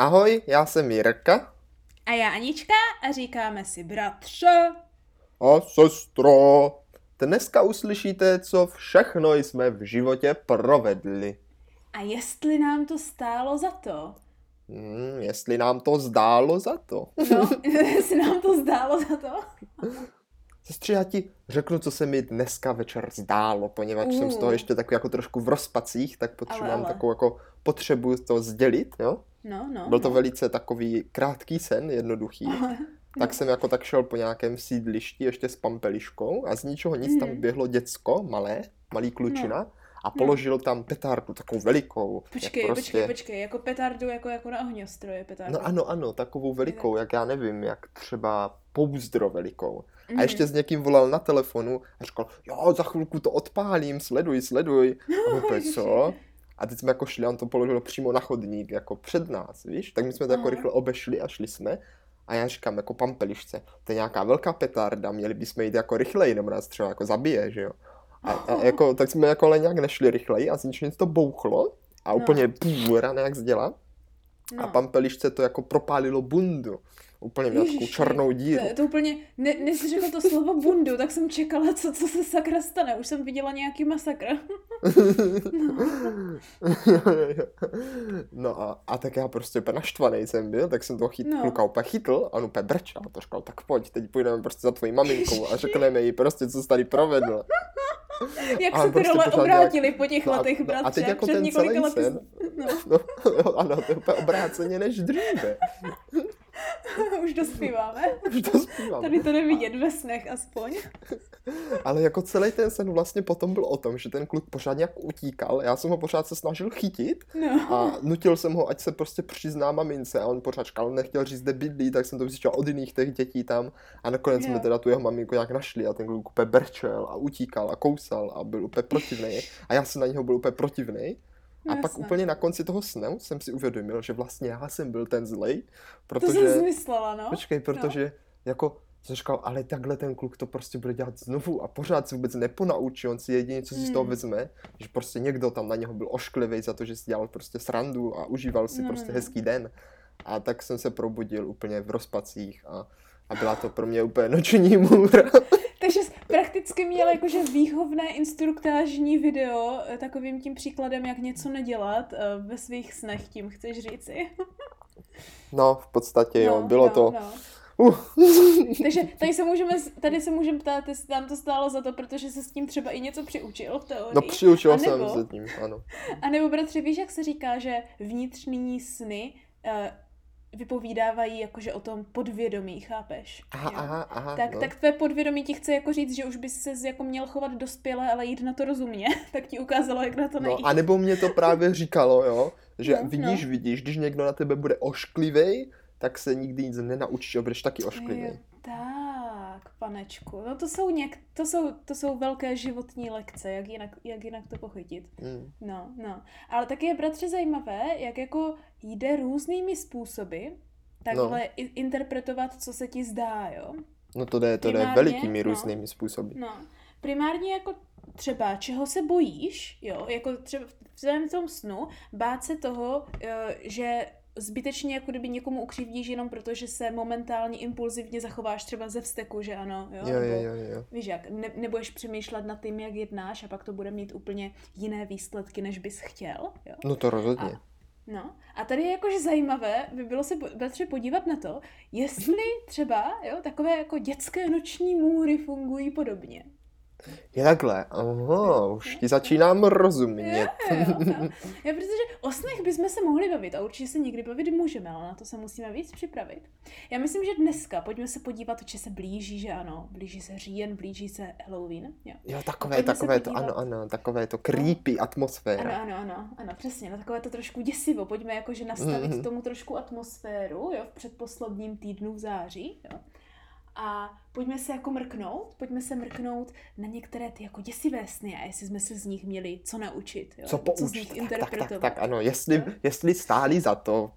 Ahoj, já jsem Jirka. A já Anička a říkáme si bratře. A sestro. Dneska uslyšíte, co všechno jsme v životě provedli. A jestli nám to stálo za to. Hmm, jestli nám to zdálo za to. No, jestli nám to zdálo za to. Sestři, já ti řeknu, co se mi dneska večer zdálo, poněvadž uh. jsem z toho Uh. ještě takový jako trošku v rozpacích, tak potřebuji Ale, mám ale. takovou jako potřebu to sdělit, jo? No, no. Byl to no. velice takový krátký sen, jednoduchý. Tak jsem jako tak šel po nějakém sídlišti ještě s pampeliškou a z ničoho nic tam Mhm. běhlo děcko, malé, malý klučina a položil tam petardu, takovou velikou. jak Počkej, prostě... počkej, počkej, jako petardu, jako, jako na ohňostroje petardu. No ano, ano, takovou velikou, jak já nevím, jak třeba pouzdro velikou. A Mhm. ještě s někým volal na telefonu a říkal, jo, za chvilku to odpálím, sleduj, sleduj. A my co? A teď jsme jako šli, a on to položil přímo na chodník, jako před nás, víš? Tak my jsme to jako Aha. rychle obešli a šli jsme. A já říkám, jako pampelišce, to je nějaká velká petarda, měli bychom jít jako rychleji, nebo nás třeba jako zabije, že jo? A, a jako, tak jsme jako ale nějak nešli rychleji a z ničeho to bouchlo a No. úplně půra, jak zděla. A No. pampelišce to jako propálilo bundu. Úplně měl takovou černou díru. To, to úplně, ne, než jsi řekl to slovo bundu, tak jsem čekala, co, co se sakra stane. Už jsem viděla nějaký masakr. no a, a tak já prostě úplně naštvaný jsem byl, tak jsem toho chyt, No. kluka úplně chytl a on úplně brčel. To říkal, tak pojď, teď půjdeme prostě za tvojí maminkou a řekneme jí prostě, co jsi tady provedl. Jak A se ty prostě role pořád obrátily po těch No letech, no a bratře. teď jako před ten několika lety. sen. No, No, ano, to je úplně obráceně než dříve. už dospíváme. Už to zpívám. Tady to nevidět ve snech aspoň. Ale jako celý ten sen vlastně potom byl o tom, že ten kluk pořád nějak utíkal, já jsem ho pořád se snažil chytit No. a nutil jsem ho, ať se prostě přizná mamince a on pořád říkal, nechtěl říct, kde bydlí, tak jsem to zjistil od jiných těch dětí tam a nakonec jsme Jo. teda tu jeho maminku nějak našli a ten kluk úplně brčel a utíkal a kousal a byl úplně protivný a já jsem na něho byl úplně protivný. A No pak úplně na konci toho snu jsem si uvědomil, že vlastně já jsem byl ten zlej, To protože... jsem zmyslela, no. Počkej, protože jako jsem říkal, ale takhle ten kluk to prostě bude dělat znovu a pořád se vůbec neponaučí, on si jedině, co si z toho Hmm. vezme, že prostě někdo tam na něho byl ošklivý za to, že si dělal prostě srandu a užíval si No, no, prostě no. hezký den. A tak jsem se probudil úplně v rozpacích a, a byla to pro mě úplně noční můra. Takže prakticky měl jakože výchovné instruktážní video eh, takovým tím příkladem, jak něco nedělat eh, ve svých snech, tím chceš říci. No, v podstatě jo, no, bylo no, to. No. Uh, Takže tady se můžeme, tady se můžeme ptát, jestli nám to stálo za to, protože se s tím třeba i něco přiučil v teorii. no přiučil jsem se tím, ano. A nebo bratře, víš, jak se říká, že vnitřní sny uh, vypovídávají jakože o tom podvědomí, chápeš? Aha, Jo. aha, aha, Tak, no. tak tvé podvědomí ti chce jako říct, že už bys se jako měl chovat dospěle, ale jít na to rozumně. tak ti ukázalo, jak na to nejít. No, a nebo mě to právě říkalo, jo, že No, vidíš, no. vidíš, když někdo na tebe bude ošklivej, tak se nikdy nic nenaučíš a budeš taky Jo, ošklivý. tak, panečku. No to jsou, něk, to jsou, to jsou velké životní lekce, jak jinak, jak jinak to pochytit. Mm. No, no. Ale taky je bratře zajímavé, jak jako jde různými způsoby takhle No. interpretovat, co se ti zdá, jo? No to jde, to jde Primárně, velikými no. různými způsoby. No, primárně jako třeba, čeho se bojíš, jo, jako třeba v tvém tom snu, bát se toho, eh, že zbytečně jako kdyby někomu ukřivdíš jenom proto, že se momentálně impulzivně zachováš třeba ze vzteku, že ano, jo, Jo, jo, jo, jo. víš jak, ne, nebudeš přemýšlet nad tím, jak jednáš a pak to bude mít úplně jiné výsledky, než bys chtěl, jo. No to rozhodně. No, a tady je jakože zajímavé, by bylo se bratře podívat na to, jestli třeba, jo, takové jako dětské noční můry fungují podobně. Je takhle, aha, už ti začínám rozumět. Jo, jo, jo. protože o snech bychom se mohli bavit a určitě se někdy bavit můžeme, ale na to se musíme víc připravit. Já myslím, že dneska pojďme se podívat, že se blíží, že ano, blíží se říjen, blíží se Halloween. Jo. Jo, takové, Pojďme takové to, ano, ano, takové to creepy atmosféra. Ano, ano, ano, ano, přesně, no takové to trošku děsivo. Pojďme jakože nastavit Mhm. tomu trošku atmosféru, jo, v předposledním týdnu v září, jo. A pojďme se jako mrknout, pojďme se mrknout na některé ty jako děsivé sny a jestli jsme se z nich měli co naučit, jo, Co nebo co z poučit, nich tak, tak, tak, interpretovat. tak, ano, jestli, jestli stáli za to.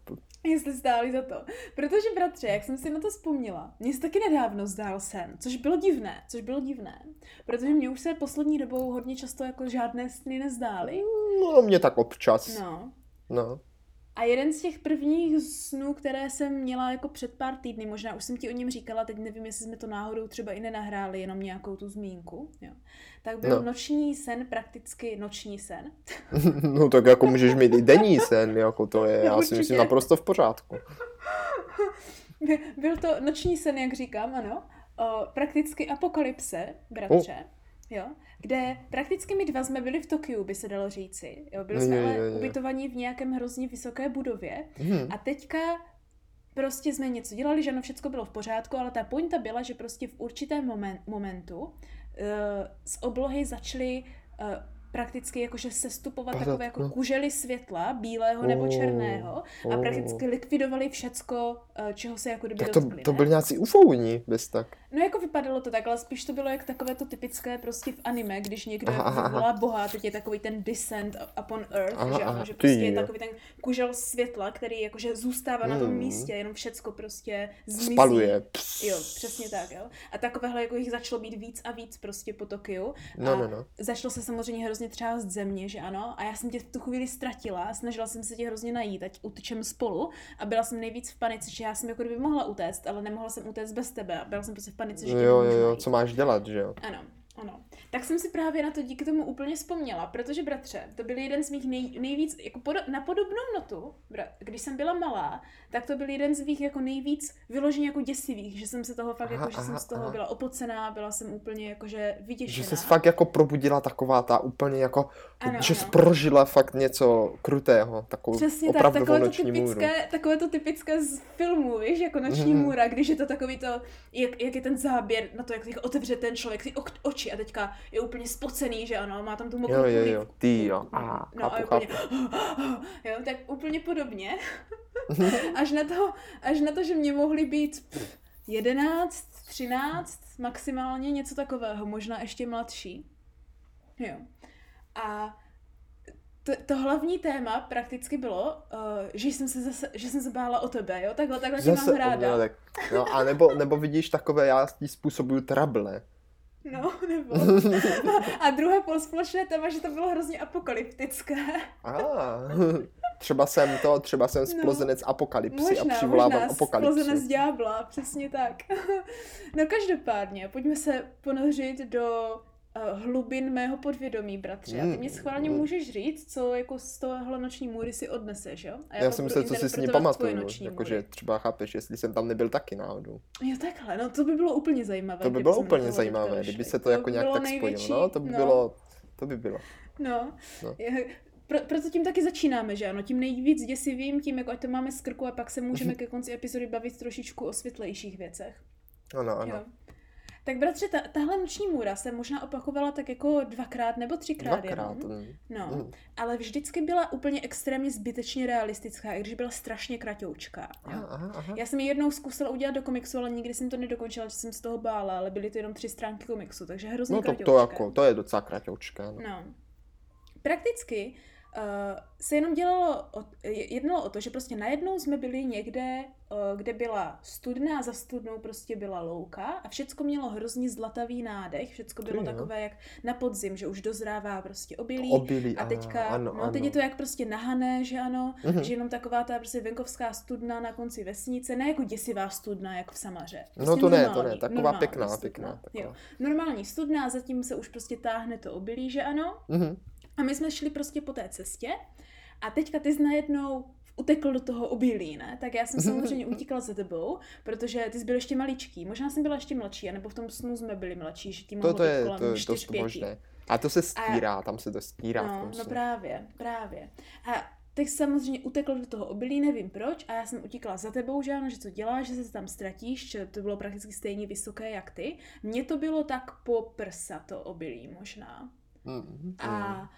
Jestli stáli za to. Protože, bratře, jak jsem si na to vzpomněla, mně se taky nedávno zdál sen, což bylo divné, což bylo divné. Protože mě už se poslední dobou hodně často jako žádné sny nezdály. No, mě tak občas. No. No. A jeden z těch prvních snů, které jsem měla jako před pár týdny, možná už jsem ti o něm říkala, teď nevím, jestli jsme to náhodou třeba i nenahráli, jenom nějakou tu zmínku, jo. tak byl No. no. noční sen, prakticky noční sen. No tak jako můžeš mít i denní sen, jako to je, já si myslím, naprosto v pořádku. Byl to noční sen, jak říkám, ano. O, prakticky apokalypse, bratře. Jo, kde prakticky my dva jsme byli v Tokiu, by se dalo říci. Jo, byli jsme Jo, ale jo, jo. ubytovaní v nějakém hrozně vysoké budově. Hm. A teďka prostě jsme něco dělali, že ano, všechno bylo v pořádku, ale ta pointa byla, že prostě v určitém moment, momentu uh, z oblohy začaly uh, prakticky jakože sestupovat Padat, takové jako no. kužely světla, bílého nebo Oh, černého a oh. prakticky likvidovali všecko, uh, čeho se jako kdyby Tak to, dotkli, to byl nějací ufouni, bez tak. No jako vypadalo to tak, ale spíš to bylo jak takové to typické prostě v anime, když někdo Aha, jako vyvolá boha, teď je takový ten descent upon earth, Aha, že, aha, že ty prostě je takový ten kužel světla, který jakože zůstává na tom Hmm. místě, jenom všecko prostě zmizí. Spaluje. Jo, přesně tak, jo. A takovéhle jako jich začalo být víc a víc prostě po Tokiu. No, a no, no. Začalo se samozřejmě hrozně třást země, že ano. A já jsem tě v tu chvíli ztratila, snažila jsem se tě hrozně najít, ať utečem spolu. A byla jsem nejvíc v panice, že já jsem jako kdyby mohla utéct, ale nemohla jsem utéct bez tebe. A byla jsem prostě v panice, že tě Jo, jo, jo, najít. co máš dělat, že jo? Ano, ano. Tak jsem si právě na to díky tomu úplně vzpomněla, protože bratře, to byl jeden z mých nej, nejvíc, jako podo, na podobnou notu, když jsem byla malá, tak to byl jeden z mých jako nejvíc vyloženě jako děsivých, že jsem se toho fakt, Aha, jako, že jsem aha, z toho aha. byla opocená, byla jsem úplně jakože vyděšená. Že se fakt jako probudila taková ta úplně jako, Ano, že ano. jsi prožila fakt něco krutého, takovou Přesně tak, opravdovou takové to, noční můru. typické, takové to typické z filmů, víš, jako noční Mhm. můra, když je to takový to, jak, jak je ten záběr na to, jak jak otevře ten člověk ty ok- oči a teďka je úplně spocený, že ano, má tam tu mokrou Jo, jo, jo, ty jo, a, No a chápu, úplně, jo, tak úplně podobně. až, na to, až na to, že mě mohly být pff, 11, 13, maximálně něco takového, možná ještě mladší. Jo. A to, to hlavní téma prakticky bylo, uh, že jsem se zase, že jsem se bála o tebe, jo, takhle, takhle tě mám ráda. no, tak, no, a nebo, nebo vidíš takové, já ti způsobuju trable. No, nebo. A druhé polspolečné téma, že to bylo hrozně apokalyptické. A, třeba jsem to, třeba jsem No. splozenec apokalypsy Možná, a přivolávám možná, apokalypsu. splozenec ďábla, přesně tak. no každopádně, pojďme se ponořit do hlubin mého podvědomí, bratře. A ty mě Mm, schválně mm. můžeš říct, co jako z tohohle noční můry si odneseš, jo? A Já pak jsem myslel, co si s ní pamatuju, jakože třeba chápeš, jestli jsem tam nebyl taky náhodou. Jo, takhle, no to by bylo úplně zajímavé. To by bylo úplně zajímavé, kdyby se to jako by nějak tak spojilo, největší- no, to by bylo, to by bylo. No, No. Pro, proto tím taky začínáme, že ano? Tím nejvíc děsivým, tím jako ať to máme z krku a pak se můžeme ke konci epizody bavit trošičku o světlejších věcech. Ano, ano. Jo. Tak bratře, ta, tahle noční můra se možná opakovala tak jako dvakrát nebo třikrát Dvakrát. jenom. mm. No, Mm. ale vždycky byla úplně extrémně zbytečně realistická, i když byla strašně kratoučká. Aha, Jo. aha, aha. Já jsem ji jednou zkusila udělat do komiksu, ale nikdy jsem to nedokončila, že jsem z toho bála, ale byly to jenom tři stránky komiksu, takže hrozně No to, to jako, to je docela kratoučké, no. No. Prakticky se jenom dělalo, o, jednalo o to, že prostě najednou jsme byli někde, uh, kde byla studna a za studnou prostě byla louka a všecko mělo hrozně zlatavý nádech, všecko bylo Ty takové jak na podzim, že už dozrává prostě obilí. Obilí, a teďka, ano, no, ano. teď je to jak prostě nahané, že ano, Mhm. že jenom taková ta prostě venkovská studna na konci vesnice, ne jako děsivá studna, jak v Samaře. No Prostě to ne, to normální, ne, taková normální pěkná, studna, pěkná, taková. Jo. Normální studna a zatím se už prostě táhne to obilí, že ano. Mhm. A my jsme šli prostě po té cestě a teďka ty jsi najednou utekl do toho obilí, ne? Tak já jsem samozřejmě utíkala za tebou, protože ty jsi byl ještě maličký. Možná jsem byla ještě mladší, anebo v tom snu jsme byli mladší, že ti mohlo To, to být je, kolem to je 4, dost 5. možné. A to se stírá, tam se to stírá v No, tom no snu. právě, právě. A jsi samozřejmě utekl do toho obilí, nevím proč, a já jsem utíkala za tebou, že ano, že co děláš, že se tam ztratíš, že to bylo prakticky stejně vysoké jak ty. Mně to bylo tak po prsa to obilí možná. Mhm. A,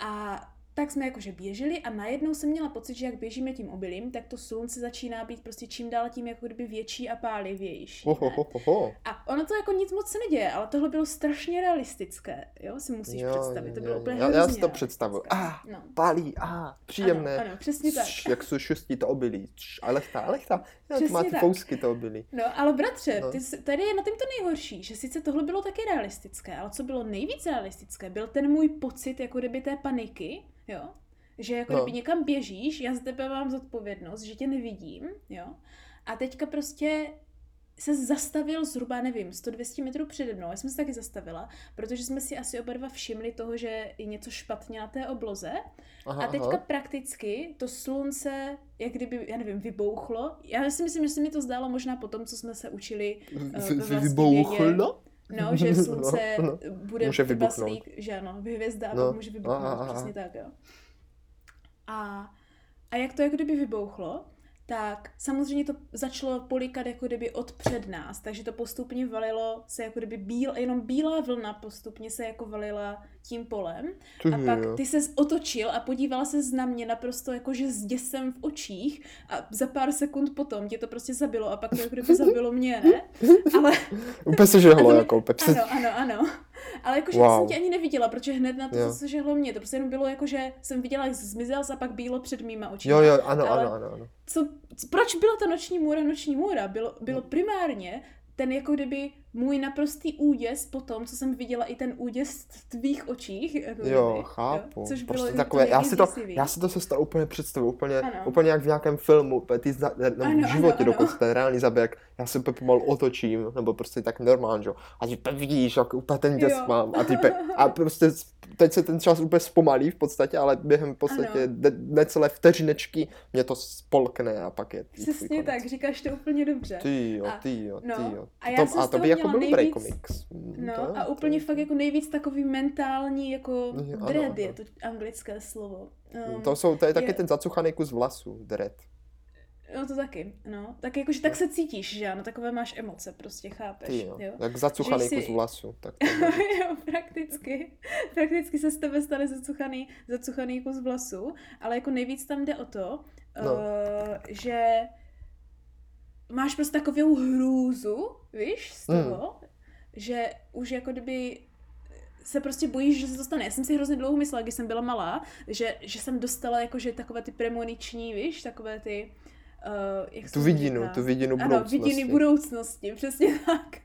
a tak jsme jakože běželi a najednou jsem měla pocit, že jak běžíme tím obilím, tak to slunce začíná být prostě čím dál tím jako kdyby větší a pálivější. Ne? ho, ho, ho. A ono to jako nic moc se neděje, ale tohle bylo strašně realistické, jo, si musíš Jo, představit, to jo, bylo jo. úplně Já, já si to představuji. realistické. Ah, No. pálí, a příjemné. Ano, ano, přesně tak. Č, Jak se šustí to obilí. Č, a lechtá, a lechtá. Já, to Přesně má ty tak. fousky to obilí. No, ale bratře, No. ty, jsi- tady je na tom to nejhorší, že sice tohle bylo taky realistické, ale co bylo nejvíc realistické, byl ten můj pocit jako kdyby té paniky, jo, Že jako No. kdyby někam běžíš, já z tebe mám zodpovědnost, že tě nevidím, jo. A teďka prostě se zastavil zhruba, nevím, 100-200 metrů přede mnou. Já jsem se taky zastavila, protože jsme si asi oba dva všimli toho, že je něco špatně na té obloze. Aha, A teďka aha. prakticky to slunce, jak kdyby, já nevím, vybouchlo. Já si myslím, že se mi to zdálo možná po tom, co jsme se učili eh, Vy- ve vy- vlastní Vybouchlo? No, že slunce No, no. bude Může vybuchnout. že ano, hvězda a No. může vybuchnout, Aha, aha. přesně tak, jo. A, a jak to jako kdyby vybouchlo, tak samozřejmě to začalo polikat jako kdyby od před nás, takže to postupně valilo se jako kdyby bíl, jenom bílá vlna postupně se jako valila tím polem Ty a pak jo. ty se otočil a podívala se na mě naprosto jakože s děsem v očích a za pár sekund potom tě to prostě zabilo a pak to jako kdyby zabilo mě, ne? Ale Úplně se žehlo, jako Pepsi. ano, ano, ano. Ale jakože Wow. jsem tě ani neviděla, protože hned na to, Jo. co se žehlo mě, to prostě jenom bylo jako, že jsem viděla, jak zmizel a pak bílo před mýma očima. Jo, jo, ano, Ale- ano, ano, ano. Co, proč byla ta noční můra noční můra? Bylo, bylo primárně ten jako kdyby můj naprostý úděs po tom, co jsem viděla i ten úděs v tvých očích. Jako Jo, kdyby, chápu. Jo, což bylo prostě to takové, já si to, děsivý. já si to se stalo úplně představu, úplně, Ano. úplně jak v nějakém filmu, ty zna, no, Ano, v životě ano, ano. dokonce, ten reálný zabijak, já se úplně pomalu otočím, nebo prostě tak normálně, jo, a ty vidíš, jak úplně ten děs Jo. mám, a ty pe, a prostě teď se ten čas úplně zpomalí v podstatě, ale během v podstatě Ano. de, necelé vteřinečky mě to spolkne a pak je Přesně tak, říkáš to úplně dobře. Ty jo, ty jo, no, ty jo. a já to, a to by jako měla byl dobrý nejvíc- komiks. Mm, No to, a to- úplně fakt jako nejvíc takový mentální jako Jo, ano, dread ano. je to anglické slovo. Um, To, jsou, to je taky je- ten zacuchaný kus vlasu, dread. No to taky, no. Tak jakože tak se cítíš, že ano, takové máš emoce, prostě chápeš, Ty jo, jo. jak zacuchaný Že kus jsi- vlasu. Tak to jo, prakticky. Prakticky se z tebe stane zacuchaný, zacuchaný kus vlasu, ale jako nejvíc tam jde o to, No. uh, že máš prostě takovou hrůzu, víš, z Hmm. toho, že už jako kdyby se prostě bojíš, že se to stane. Já jsem si hrozně dlouho myslela, když jsem byla malá, že, že jsem dostala jakože takové ty premoniční, víš, takové ty... Uh, jak tu vidinu, říká? tu vidinu Ano, budoucnosti. vidiny budoucnosti, přesně tak.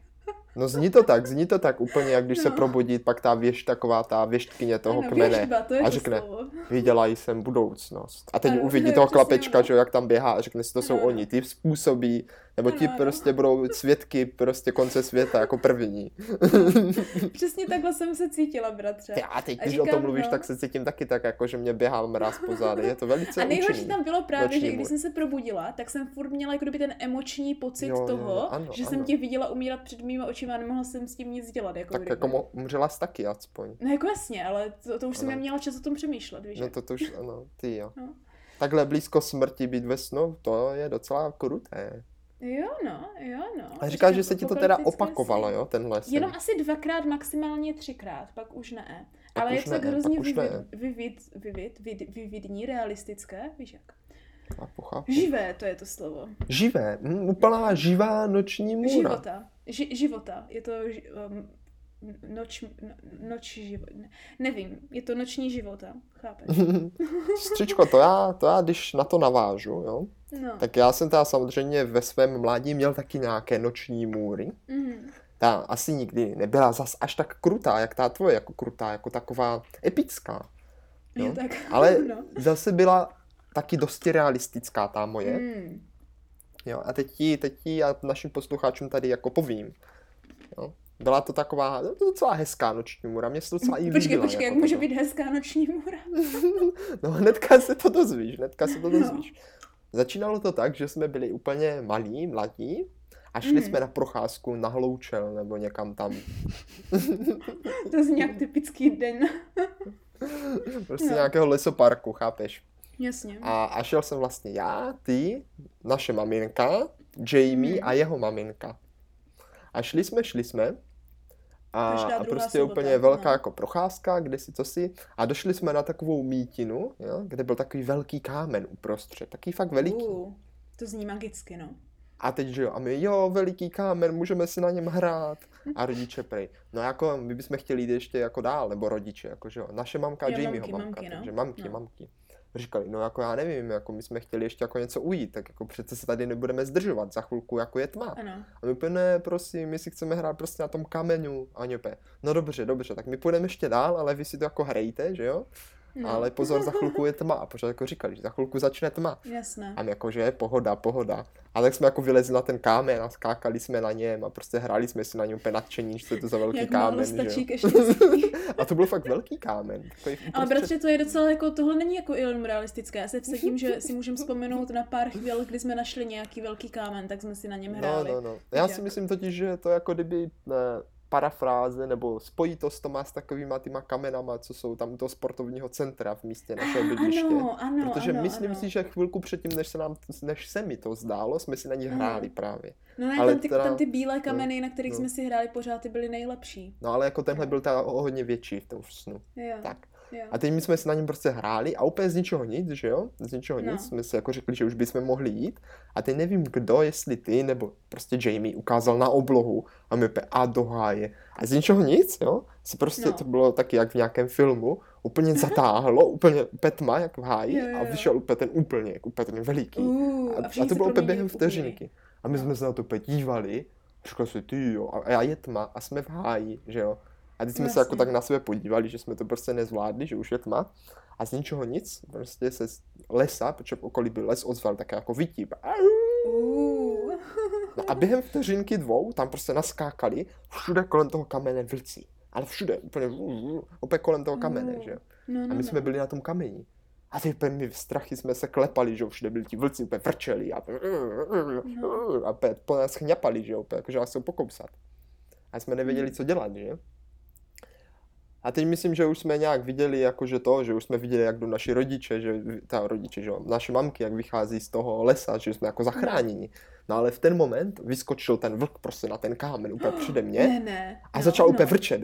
No zní to tak, zní to tak úplně, jak když se No. probudí pak ta věšť, taková ta věštkyně toho ano, kmene. věštba, to je a řekne, slovo. Viděla jsem budoucnost. A teď Ano, uvidí to toho klapečka, ono. že jak tam běhá a řekne si, to jsou Ano, ano. oni, ty způsobí, nebo ti prostě budou svědky prostě konce světa jako první. Přesně takhle jsem se cítila, bratře. Ty, a teď, A když o tom říkám, mluvíš, no. tak se cítím taky tak, jako že mě běhal mráz po zády. Je to velice A nejhorší tam bylo právě, že i když jsem se probudila, tak jsem furt měla jako ten emoční pocit Jo, jo, jo, toho, ano, že ano. jsem tě viděla umírat před mýma očima a nemohla jsem s tím nic dělat. Jako Tak kdyby. jako umřela jsi taky aspoň. No jako jasně, ale to, to už jsem Ano. neměla čas o tom přemýšlet, víš. No to, to už, ano, ty jo. No. Takhle blízko smrti být ve snu, to je docela kruté. Jo no, jo no. A říkáš, že se ti to teda opakovalo, jo, tenhle sen. Jenom asi dvakrát, maximálně třikrát, pak už ne. Pak Ale už je to ne, tak hrozně pak už ne. vivid, vivid, vivid, vid, vividní, realistické, víš jak. Chápu, chápu. Živé, to je to slovo. Živé, hm, úplná živá noční můra. Života. Ži, života. Je to um, noč, no, noč život. Ne, nevím, je to noční života, chápeš? Střičko, to já, to já, když na to navážu, jo, No. tak já jsem teda samozřejmě ve svém mládí měl taky nějaké noční můry. Mhm. Ta asi nikdy nebyla zas až tak krutá, jak ta tvoje, jako krutá, jako taková epická. Jo, Jo. tak. Ale no. zase byla taky dosti realistická ta moje. Mm. Jo, a teď ti, teď ti a našim posluchačům tady jako povím. Jo. Byla to taková no, to docela hezká noční můra, mě se docela i Počkej, líbila. počkej, jak jako může toto. být hezká noční můra? No hnedka se to dozvíš, hnedka se to No. dozvíš. Začínalo to tak, že jsme byli úplně malí, mladí a šli Mhm. jsme na procházku na Hloučel nebo někam tam. To zní jak typický den. Prostě No. nějakého lesoparku, chápeš? Jasně. A, a šel jsem vlastně já, ty, naše maminka, Jamie Mhm. a jeho maminka. A šli jsme, šli jsme. A, a prostě sobota, úplně velká no. jako procházka, kde si co si. A došli jsme na takovou mítinu, jo, kde byl takový velký kámen uprostřed, taký fakt veliký. Uh, to zní magicky, no. A teď, že jo, a my, jo, veliký kámen, můžeme si na něm hrát. A rodiče prej. No jako, my bychom chtěli jít ještě jako dál, nebo rodiče, jako že jo. Naše mamka a Jo, Jamieho mamky, mamka, mamky, no. takže mamky, No. mamky. Říkali, no jako já nevím, jako my jsme chtěli ještě jako něco ujít, tak jako přece se tady nebudeme zdržovat, za chvilku jako je tma. Ano. A my úplně, ne, prosím, my si chceme hrát prostě na tom kamenu. A oni no dobře, dobře, tak my půjdeme ještě dál, ale vy si to jako hrajte, že jo? No. ale pozor, za chvilku je tma. A pořád jako říkali, že za chvilku začne tma. Jasné. A my jako, že je pohoda, pohoda. A tak jsme jako vylezli na ten kámen a skákali jsme na něm a prostě hráli jsme si na něm úplně nadšení, že to je za velký Jak kámen, že stačí štěstí. A to byl fakt velký kámen. Takový Ale uprostřed- bratře, to je docela jako, tohle není jako jenom realistické. Já se vsadím, že si můžeme vzpomenout na pár chvíl, kdy jsme našli nějaký velký kámen, tak jsme si na něm No, hráli. no, no. Já Víš si jak? myslím totiž, že to jako kdyby ne, parafráze nebo spojitost to má s takovýma týma kamenama, co jsou tam toho sportovního centra v místě našeho bydliště. Ano, ano, Protože ano, myslím ano. si, že chvilku předtím, než se, nám, než se mi to zdálo, jsme si na nich Mhm. hráli právě. No ne, ale tam, ty, teda- tam ty bílé kameny, na kterých no. jsme si hráli pořád, ty byly nejlepší. No ale jako tenhle byl ta o hodně větší v tom snu. Jo, Tak. Jo. A teď my jsme si na něm prostě hráli a úplně z ničeho nic, že jo? Z ničeho No. nic jsme si jako řekli, že už bychom mohli jít. A teď nevím kdo, jestli ty nebo prostě Jamie ukázal na oblohu a my úplně a do háje. A z ničeho nic, jo? Si prostě No. to bylo taky jak v nějakém filmu, úplně zatáhlo, úplně, úplně tma, jak v háji Jo, jo, a jo. vyšel úplně ten úplně, jako úplně ten veliký. Uh, A, a všichni to bylo úplně během vteřinky. A my jsme se na to úplně dívali, říkali si, ty jo, a, a já je tma a jsme v háji, že jo. A teď jsme se jako Jasně. tak na sebe podívali, že jsme to prostě nezvládli, že už je tma. A z ničeho nic, prostě se z lesa, protože v okolí byl les, ozval také jako vytíp. Uh. No a během vteřinky dvou tam prostě naskákali všude kolem toho kamene vlci. Ale všude, úplně, úplně kolem toho kamene, Uh. že. No, no, A my jsme no. byli na tom kameni. A ty my v strachy jsme se klepali, že všude byli ti vlci, úplně vrčeli a, No. a úplně po nás chňapali, že jo, úplně, jako, že nás chcou pokousat. A jsme nevěděli, co dělat, že? A teď myslím, že už jsme nějak viděli, jakože to, že už jsme viděli, jak jdou naši rodiče, že ta rodiče, že naše mamky, jak vychází z toho lesa, že jsme jako zachráněni. No ale v ten moment vyskočil ten vlk prostě na ten kámen úplně přede mě. Ne, ne. A no, začal no. úplně vrčet.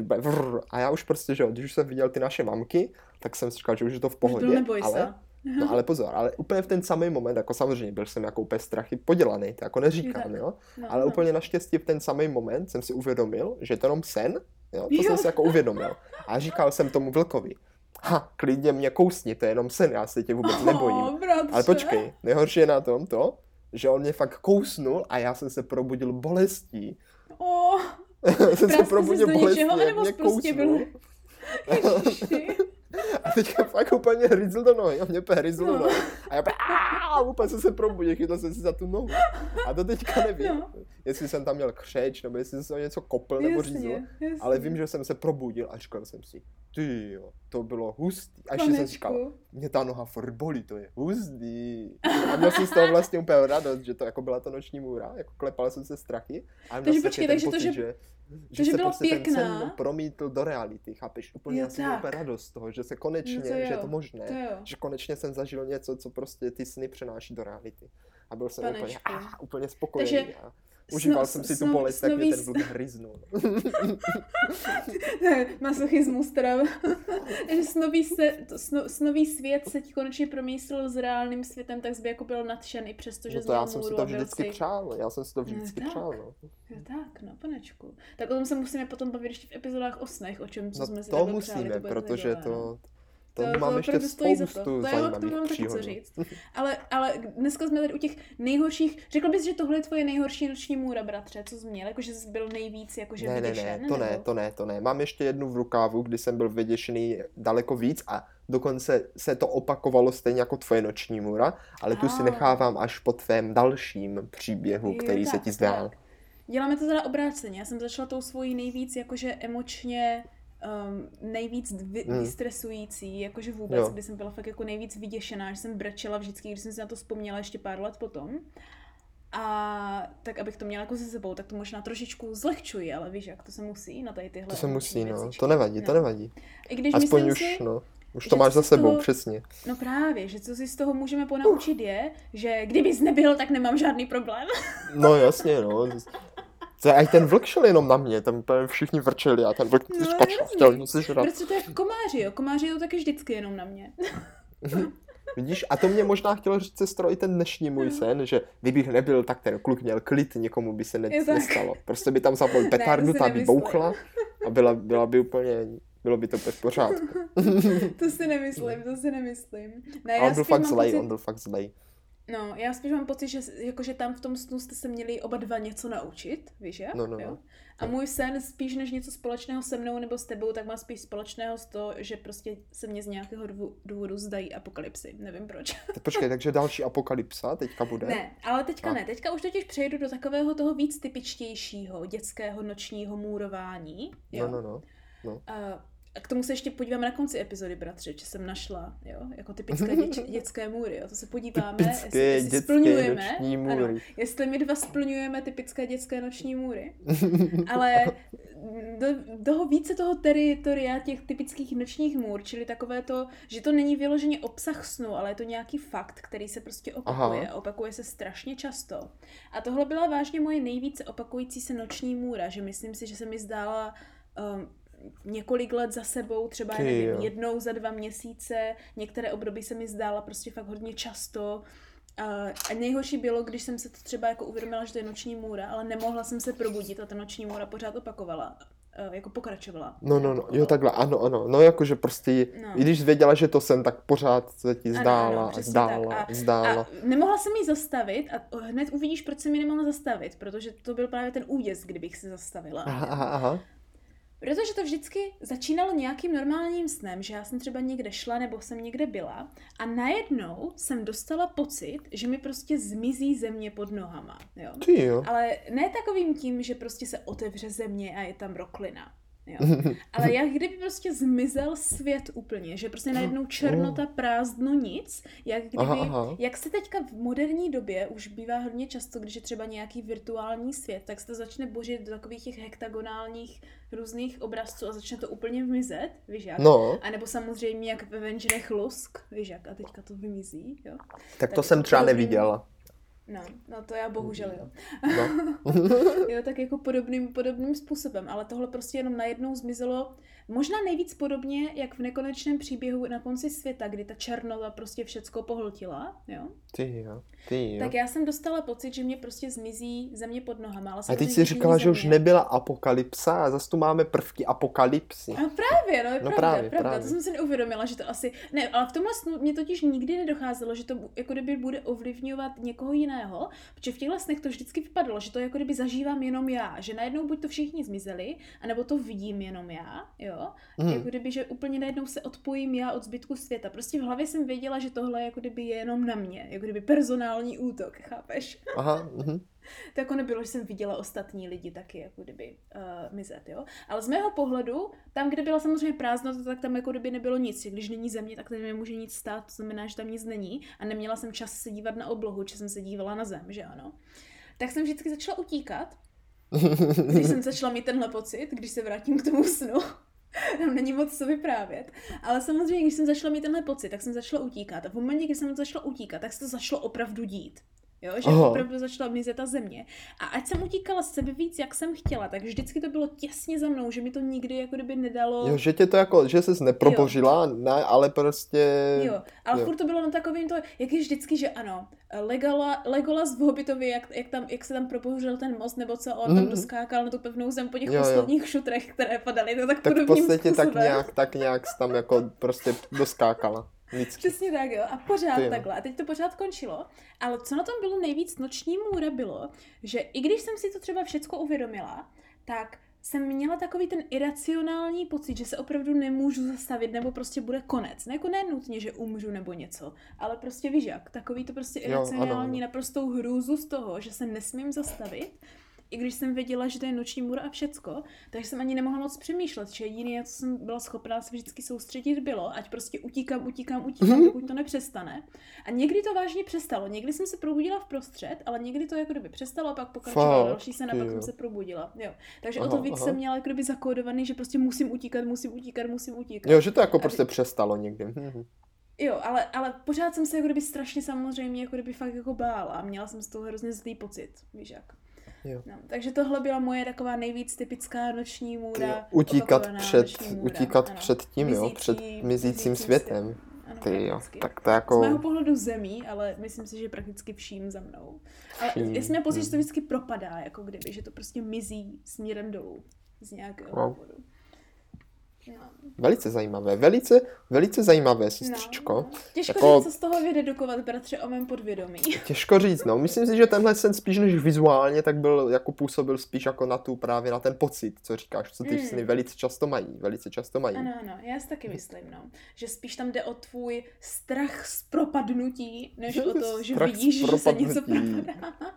A já už prostě, že jo, když už jsem viděl ty naše mamky, tak jsem si říkal, že už je to v pohodě. neboj ale, se. no, ale pozor, ale úplně v ten samý moment, jako samozřejmě byl jsem jako úplně strachy podělaný, to jako neříkám, jo. No, Ale no. úplně naštěstí v ten samý moment jsem si uvědomil, že je to jenom sen, jo, to Jo. jsem si jako uvědomil. A říkal jsem tomu vlkovi, ha, klidně mě kousni, to je jenom sen, já se tě vůbec nebojím. Oh, bratře. Ale počkej, nejhorší je na tom to, že on mě fakt kousnul a já jsem se probudil bolestí. Oh, jsem se probudil do bolestí, něčeho, jsi prostě byl- teďka fakt úplně hryzl do nohy, a mě úplně hryzl do No. nohy. A já úplně, "Aaa!" úplně jsem se probudil, chytil jsem si za tu nohu. A to teďka nevím, No. jestli jsem tam měl křeč, nebo jestli jsem něco kopl nebo řízl. Jasně, jasně. Ale vím, že jsem se probudil a říkal jsem si, ty jo, to bylo hustý. A ještě jsem říkal, mě ta noha furt bolí, to je hustý. A měl jsem z toho vlastně úplně radost, že to jako byla to noční můra, jako klepal jsem se strachy. A měl Takže jsem počkej, takže to, pocit, že- že, to, že se byla prostě ten pěkná. sen promítl do reality, chápeš? Úplně Jo, já jsem úplně radost z toho, že se konečně, No to že je jo, to možné. To jo. Že konečně jsem zažil něco, co prostě ty sny přenáší do reality. A byl jsem úplně, Panečku. ah, úplně spokojený. Takže a užíval Sno- jsem si tu bolest, tak mě ten vlk hryznul. Masochismus teda. že snový, se, to, sno, snový svět se ti konečně promístil s reálným světem, tak by jako byl nadšen i přesto, že No to já jsem si to vždycky si- přál, já jsem si to No vždycky tak. přál, no. Jo, tak, no, panečku. Tak o tom se musíme potom bavit ještě v epizodách o snech, o čem co No jsme si to musíme, přáli, to protože no. To, to, To- to mám ještě stojí za to. To jo, k tomu mám taky co říct. Ale, ale dneska jsme tady u těch nejhorších, řekl bys, že tohle je tvoje nejhorší noční můra, bratře, co jsi měl, jakože jsi byl nejvíc jakože Ne, ne, ne, vyděšen, to ne, nebo? to ne, to ne. Mám ještě jednu v rukávu, kdy jsem byl vyděšený daleko víc a dokonce se to opakovalo stejně jako tvoje noční můra, ale tu si Ah. nechávám až po tvém dalším příběhu, Jo, který se tak, ti zdál. tak. Děláme to teda obráceně. Já jsem začala tou svojí nejvíc jakože emočně um, nejvíc vy, Hmm. vystresující, jakože vůbec, Jo. kdy jsem byla fakt jako nejvíc vyděšená, že jsem brečela vždycky, když jsem si na to vzpomněla ještě pár let potom. A tak, abych to měla jako se sebou, tak to možná trošičku zlehčuji, ale víš jak, to se musí na tady tyhle To se musí, no. věcičky. To nevadí, to No. nevadí. I když Aspoň myslím už, si, no. Už to máš za sebou, toho- přesně. no právě, že co si z toho můžeme ponaučit je, že kdybys nebyl, tak nemám žádný problém. No jasně, no. To je, ten vlk šel jenom na mě, tam všichni vrčeli a ten vlk No, skočil, chtěl něco žrat. Protože to je komáři, jo. Komáři jdou taky vždycky jenom na mě. Vidíš, a to mě možná chtělo říct sestro i ten dnešní můj sen, že kdybych nebyl, tak ten kluk měl klid, někomu by se ne- nestalo. Prostě by tam zapal petardu, si ta by bouchla a byla, byla by úplně, bylo by to v pořádku. To si nemyslím, to si nemyslím. Ne, on byl fakt zlej, pocit, on byl fakt zlej. No, já spíš mám pocit, že, jako, že tam v tom snu jste se měli oba dva něco naučit, víš jak? No, no, jo? no. A můj sen spíš než něco společného se mnou nebo s tebou, tak má spíš společného z toho, že prostě se mě z nějakého důvodu zdají apokalypsy. Nevím proč. Tak počkej, takže další apokalypsa teďka bude? Ne, ale teďka A. ne. Teďka už totiž přejdu do takového toho víc typičtějšího dětského nočního můrování. Jo? No, no, no. A a k tomu se ještě podíváme na konci epizody, bratře, že jsem našla, jo, jako typické děč, dětské můry, jo, to se podíváme, Typické jestli, jestli splňujeme, noční ano, můry. jestli my dva splňujeme typické dětské noční můry, ale do, toho více toho teritoria těch typických nočních můr, čili takové to, že to není vyloženě obsah snu, ale je to nějaký fakt, který se prostě opakuje, Aha. opakuje se strašně často. A tohle byla vážně moje nejvíce opakující se noční můra, že myslím si, že se mi zdála um, několik let za sebou, třeba Ty nevím, jo. jednou za dva měsíce, některé období se mi zdála prostě fakt hodně často. A, a nejhorší bylo, když jsem se to třeba jako uvědomila, že to je noční můra, ale nemohla jsem se probudit a ta noční můra pořád opakovala, a, jako pokračovala. No, no, no, Opakovala. jo, takhle, ano, ano, no jakože prostě, No. i když věděla, že to jsem, tak pořád se ti Ano, zdála, ano, přesně zdála, tak. A- zdála. A nemohla jsem ji zastavit a hned uvidíš, proč jsem ji nemohla zastavit, protože to byl právě ten úděs, kdybych se zastavila. Aha, aha, aha. Protože to vždycky začínalo nějakým normálním snem, že já jsem třeba někde šla nebo jsem někde byla a najednou jsem dostala pocit, že mi prostě zmizí země pod nohama. Jo? Ty jo. Ale ne takovým tím, že prostě se otevře země a je tam roklina. Jo? Ale jak kdyby prostě zmizel svět úplně, že prostě najednou černota, prázdno, nic, jak kdyby, Aha, aha. jak se teďka v moderní době už bývá hodně často, když je třeba nějaký virtuální svět, tak se to začne božit do takových těch hektagonálních různých obrazců a začne to úplně vymizet, víš jak? No, A nebo samozřejmě jak ve Avengerech lusk, víš jak, a teďka to vymizí, jo? tak to tak jsem třeba neviděla. No, no to já bohužel jo. No. jo, tak jako podobným, podobným způsobem, ale tohle prostě jenom najednou zmizelo, možná nejvíc podobně, jak v nekonečném příběhu na konci světa, kdy ta černota prostě všecko pohltila, jo. Ty jo, ty jo. Tak já jsem dostala pocit, že mě prostě zmizí země pod nohama, ale A teď si říkala, že už nebyla apokalypsa a zase tu máme prvky apokalypsy. A právě, no je No pravda, právě, pravda, právě. to jsem si neuvědomila, že to asi, ne, ale v tomhle snu mě totiž nikdy nedocházelo, že to jako kdyby bude ovlivňovat někoho jiného, protože v těchto snech to vždycky vypadalo, že to jako kdyby zažívám jenom já, že najednou buď to všichni zmizeli, anebo to vidím jenom já, jo, Hmm. jako kdyby, že úplně najednou se odpojím já od zbytku světa. Prostě v hlavě jsem věděla, že tohle jako kdyby je jenom na mě, jako kdyby personální útok, chápeš? Aha, mhm. To jako nebylo, že jsem viděla ostatní lidi taky, jako kdyby uh, mizet, jo. Ale z mého pohledu, tam, kde byla samozřejmě prázdnota, tak tam jako kdyby nebylo nic. Když není země, tak tam nemůže nic stát, to znamená, že tam nic není. A neměla jsem čas se dívat na oblohu, že jsem se dívala na zem, že ano. Tak jsem vždycky začala utíkat, když jsem začala mít tenhle pocit, když se vrátím k tomu snu. Tam není moc co vyprávět. Ale samozřejmě, když jsem začala mít tenhle pocit, tak jsem začala utíkat. A v momentě, kdy jsem začala utíkat, tak se to začalo opravdu dít. Jo, že Aha. opravdu začala mizet ta země. A ať jsem utíkala sebe víc, jak jsem chtěla, tak vždycky to bylo těsně za mnou, že mi to nikdy jako kdyby nedalo. Jo, že tě to jako, že ses neprobožila, ne, ale prostě... Jo, ale jo. furt to bylo na takovým to, jak je vždycky, že ano, Legola, Legolas v Hobbitovi, jak, jak, tam, jak se tam propohořil ten most, nebo co, on tam Mhm. doskákal na tu pevnou zem po těch Jo, jo. posledních šutrech, které padaly, to tak, Tak v podstatě způsobem. tak nějak, tak nějak tam jako prostě doskákala. Vždycky. Přesně tak, jo. A pořád Ty takhle. A teď to pořád končilo. Ale co na tom bylo nejvíc noční můra bylo, že i když jsem si to třeba všecko uvědomila, tak jsem měla takový ten iracionální pocit, že se opravdu nemůžu zastavit, nebo prostě bude konec. Ne jako ne nutně, že umřu nebo něco, ale prostě víš jak, takový to prostě Jo, ano, iracionální ano. naprostou hrůzu z toho, že se nesmím zastavit, i když jsem věděla, že to je noční můra a všecko, takže jsem ani nemohla moc přemýšlet, že jediné, co jsem byla schopná se vždycky soustředit, bylo, ať prostě utíkám, utíkám, utíkám, Mhm. dokud to nepřestane. A někdy to vážně přestalo, někdy jsem se probudila v prostřed, ale někdy to jako kdyby přestalo a pak pokračovalo další sen a pak jsem se probudila. Jo. Takže o Aha, to víc aha. jsem měla jako kdyby zakódovaný, že prostě musím utíkat, musím utíkat, musím utíkat. Jo, že to jako A prostě přestalo někdy. Mhm. Jo, ale, ale pořád jsem se jako kdyby strašně samozřejmě jako kdyby fakt jako bála a měla jsem z toho hrozně zlý pocit, víš jak. Jo. No, takže tohle byla moje taková nejvíc typická noční můra. Utíkat před, můra, utíkat ano. před tím, jo, Mizící- před mizícím mizícím světem. Ano, Ty jo, tak to Z jako... mého pohledu zemí, ale myslím si, že prakticky vším za mnou. Ale Vším, já jsem měla pocit, že to vždycky propadá, jako kdyby, že to prostě mizí směrem dolů z nějakého Wow. důvodu. No. Velice zajímavé, velice, velice zajímavé, sestřičko. No, no. Těžko Jako- říct, co z toho vydedukovat, bratře, o mém podvědomí. Těžko říct, no. Myslím si, že tenhle sen spíš než vizuálně, tak byl, jako působil spíš jako na tu právě na ten pocit, co říkáš, co ty Mm. sny velice často mají, velice často mají. Ano, ano, já si taky myslím, no. Že spíš tam jde o tvůj strach z propadnutí, než o to, že Strach vidíš, že se něco propadá.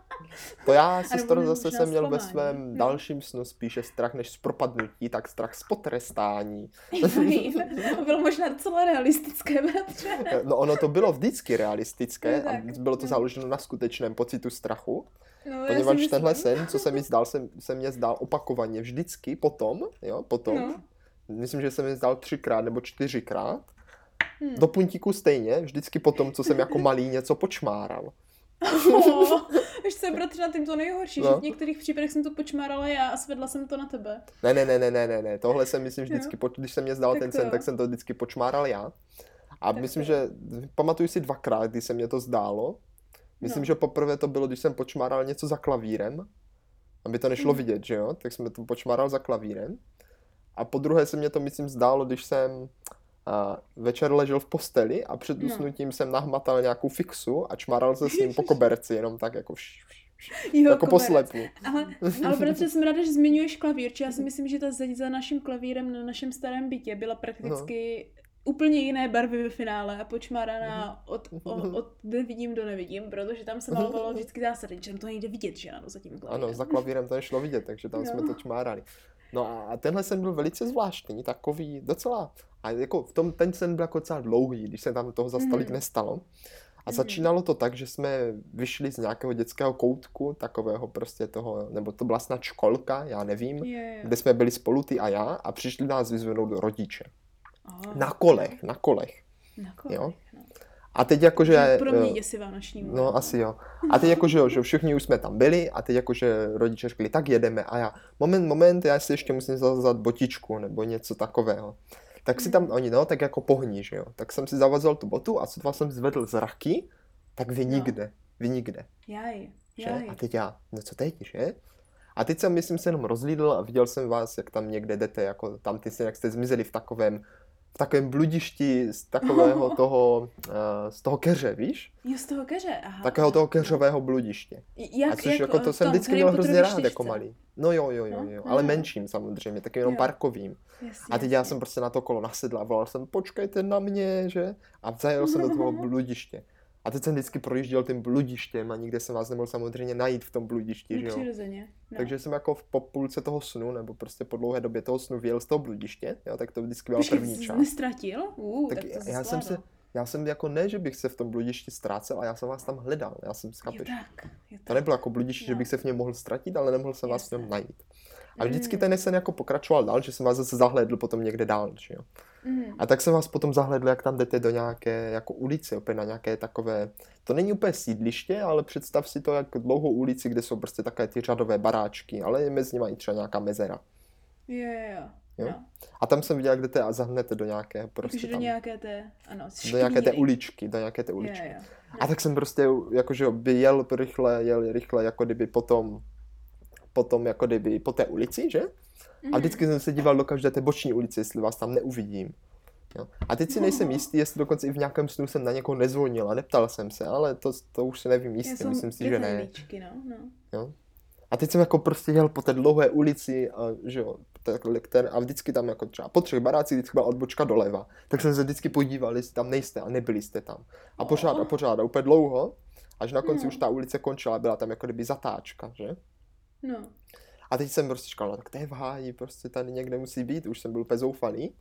To já Ano, se toho možná zase jsem měl ve svém No. dalším snu spíše strach než z propadnutí, tak strach z potrestání. to bylo možná docela realistické, bratře. No ono to bylo vždycky realistické a bylo to no. založeno na skutečném pocitu strachu, No, poněvadž tenhle sen, co se mi zdál, se, se mě zdál opakovaně vždycky potom, jo, potom, No. myslím, že se mi zdál třikrát nebo čtyřikrát, Hm. do puntíku stejně, vždycky potom, co jsem jako malý něco počmáral. Oh, víš, co je bratře na tím to nejhorší, No. že v některých případech jsem to počmárala já a svedla jsem to na tebe. Ne, ne, ne, ne, ne, ne, ne. tohle jsem myslím vždycky, po, když jsem mě zdal Tak ten sen, tak jsem to vždycky počmáral já. A Tak myslím, to že pamatuju si dvakrát, kdy se mě to zdálo. Myslím, No. že poprvé to bylo, když jsem počmáral něco za klavírem, aby to nešlo Mhm. vidět, že jo? Tak jsem to počmáral za klavírem. A po druhé se mě to, myslím, zdálo, když jsem a, večer ležel v posteli a před No. usnutím jsem nahmatal nějakou fixu a čmáral se s ním po koberci, jenom tak jako, vš, vš, vš, Jo, jako poslepu. Ale, ale bratře, jsem ráda, že zmiňuješ klavír, či já si myslím, že ta zeď za naším klavírem na našem starém bytě byla prakticky úplně jiné barvy ve finále a počmáraná od, o, od nevidím do nevidím, protože tam se malovalo vždycky zásady, že tam to nejde vidět, že ano, za tím klavírem. Ano, za klavírem to nešlo vidět, takže tam No. jsme to čmárali. No a- tenhle sen byl velice zvláštní, takový docela, a jako v tom, ten sen byl jako docela dlouhý, když se tam toho za stolik Mhm. nestalo. A Mhm. začínalo to tak, že jsme vyšli z nějakého dětského koutku, takového prostě toho, nebo to byla snad školka, já nevím, jo. kde jsme byli spolu ty a já a přišli nás vyzvednout rodiče. Oh, Na kolech, na kolech. Na kolech, jo. no. A teď jakože... Pro mě eh, děsivá noční můra. No, asi jo. A teď jakože, že všichni už jsme tam byli a teď jakože rodiče řekli, tak jedeme a já, moment, moment, já si ještě musím zavazat botičku nebo něco takového. Tak si tam, oni no, tak jako pohní, že jo. Tak jsem si zavazal tu botu a sotva jsem zvedl zraky, tak vy No. nikde, vy nikde, Jaj, že? jaj. A teď já, no co teď, že? A teď jsem, myslím, se jenom rozlídl a viděl jsem vás, jak tam někde jdete, jako tam ty si, jak jste zmizeli v takovém, v takovém bludišti z takového toho, uh, z toho keře, víš? Jo, z toho keře, aha. Takového toho keřového bludiště. Jak, A což jako to jsem vždycky měl hrozně rád jako malý. No jo, jo, jo, No, jo, no, ale menším samozřejmě, taky jenom Jo. parkovým. Jasně, A teď já jasně. jsem prostě na to kolo nasedl a volal jsem, počkejte na mě, že? A zajel jsem do toho bludiště. A teď jsem vždycky projížděl tím bludištěm a nikde jsem vás nemohl samozřejmě najít v tom bludišti, že No, jo? přirozeně. No. Takže jsem jako v po půlce toho snu, nebo prostě po dlouhé době toho snu vyjel z toho bludiště, jo, tak to vždycky byla první jsi část. nestratil? Uh, Tak tak, to já jsem se, já jsem jako ne, že bych se v tom bludišti ztrácel, ale já jsem vás tam hledal, já jsem, Jo, chápeš? tak. Jo, To tak. nebylo jako bludiště, že No. bych se v něm mohl ztratit, ale nemohl jsem vás v něm najít. A vždycky Mm. ten sen jako pokračoval dál, že jsem vás zase zahlédl potom někde dál, že jo. Mm. A tak jsem vás potom zahlédl, jak tam jdete do nějaké jako ulice, opět na nějaké takové, to není úplně sídliště, ale představ si to jako dlouhou ulici, kde jsou prostě takové ty řadové baráčky, ale je mezi nimi i třeba nějaká mezera. Jo, jo, jo. Jo? No. A tam jsem viděl, jak jdete a zahnete do nějaké prostě Jakože do tam, nějaké té, ano, do nějaké té uličky, do nějaké té uličky. Jo, jo. A tak jsem prostě jakože by jel rychle, jel rychle jako kdyby potom, potom jako kdyby po té ulici, že? A Mhm. vždycky jsem se díval do každé té boční ulice, jestli vás tam neuvidím. Jo. A teď si nejsem jistý, jestli dokonce i v nějakém snu jsem na někoho nezvonil a neptal jsem se, ale to, to už si nevím jistě, myslím si, že ne. detailíčky, no, no. Jo. A teď jsem jako prostě jel po té dlouhé ulici a, že jo, takhle, které, a vždycky tam jako třeba po třech barácích vždycky byla odbočka doleva. Tak jsem se vždycky podíval, jestli tam nejste a nebyli jste tam. A pořád a pořád a úplně dlouho, až na konci No. už ta ulice končila, byla tam jako kdyby zatáčka, že? No. A teď jsem prostě říkal, no tak to je v háji, prostě tady někde musí být, už jsem byl úplně zoufalý.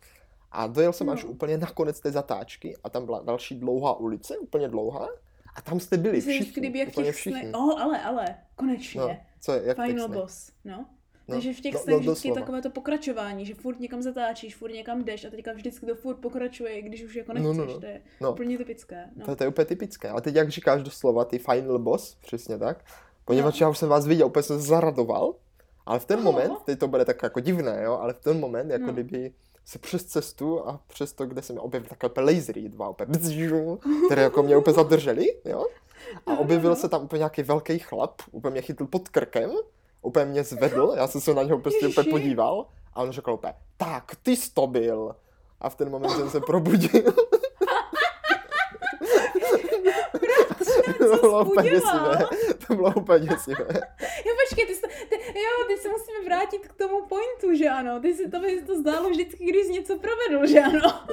A dojel jsem No. až úplně na konec té zatáčky a tam byla další dlouhá ulice, úplně dlouhá. A tam jste byli jsi všichni, kdyby jak úplně všichni. snech, oh, ale, ale, konečně. No, co je, jak Final boss, no. No, Takže v těch no, snech no, vždycky je takové to pokračování, že furt někam zatáčíš, furt někam jdeš a teďka vždycky to furt pokračuje, i když už jako No, nechceš, no, no. to je No. úplně typické. No. To, to je úplně typické. A teď jak říkáš doslova ty final boss, přesně tak, poněvadž já už jsem vás viděl, úplně jsem se zaradoval, ale v ten moment, teď to bude tak jako divné, jo, ale v ten moment, jako No. kdyby se přes cestu a přes to, kde jsem objevil takové lasery, dva úplně, které jako mě úplně zadrželi, jo, a objevil se tam úplně nějaký velký chlap, úplně mě chytl pod krkem, úplně mě zvedl, já jsem se na něho prostě úplně podíval A on řekl úplně, tak, ty jsi to byl. A v ten moment jsem se probudil. To bylo úplně děsivé. To bylo úplně děsivé. Jo, počkej, ty, jsi, ty, jo, ty se musíme vrátit k tomu pointu, že ano? Ty si to by to zdálo vždycky, když jsi něco provedl, že ano?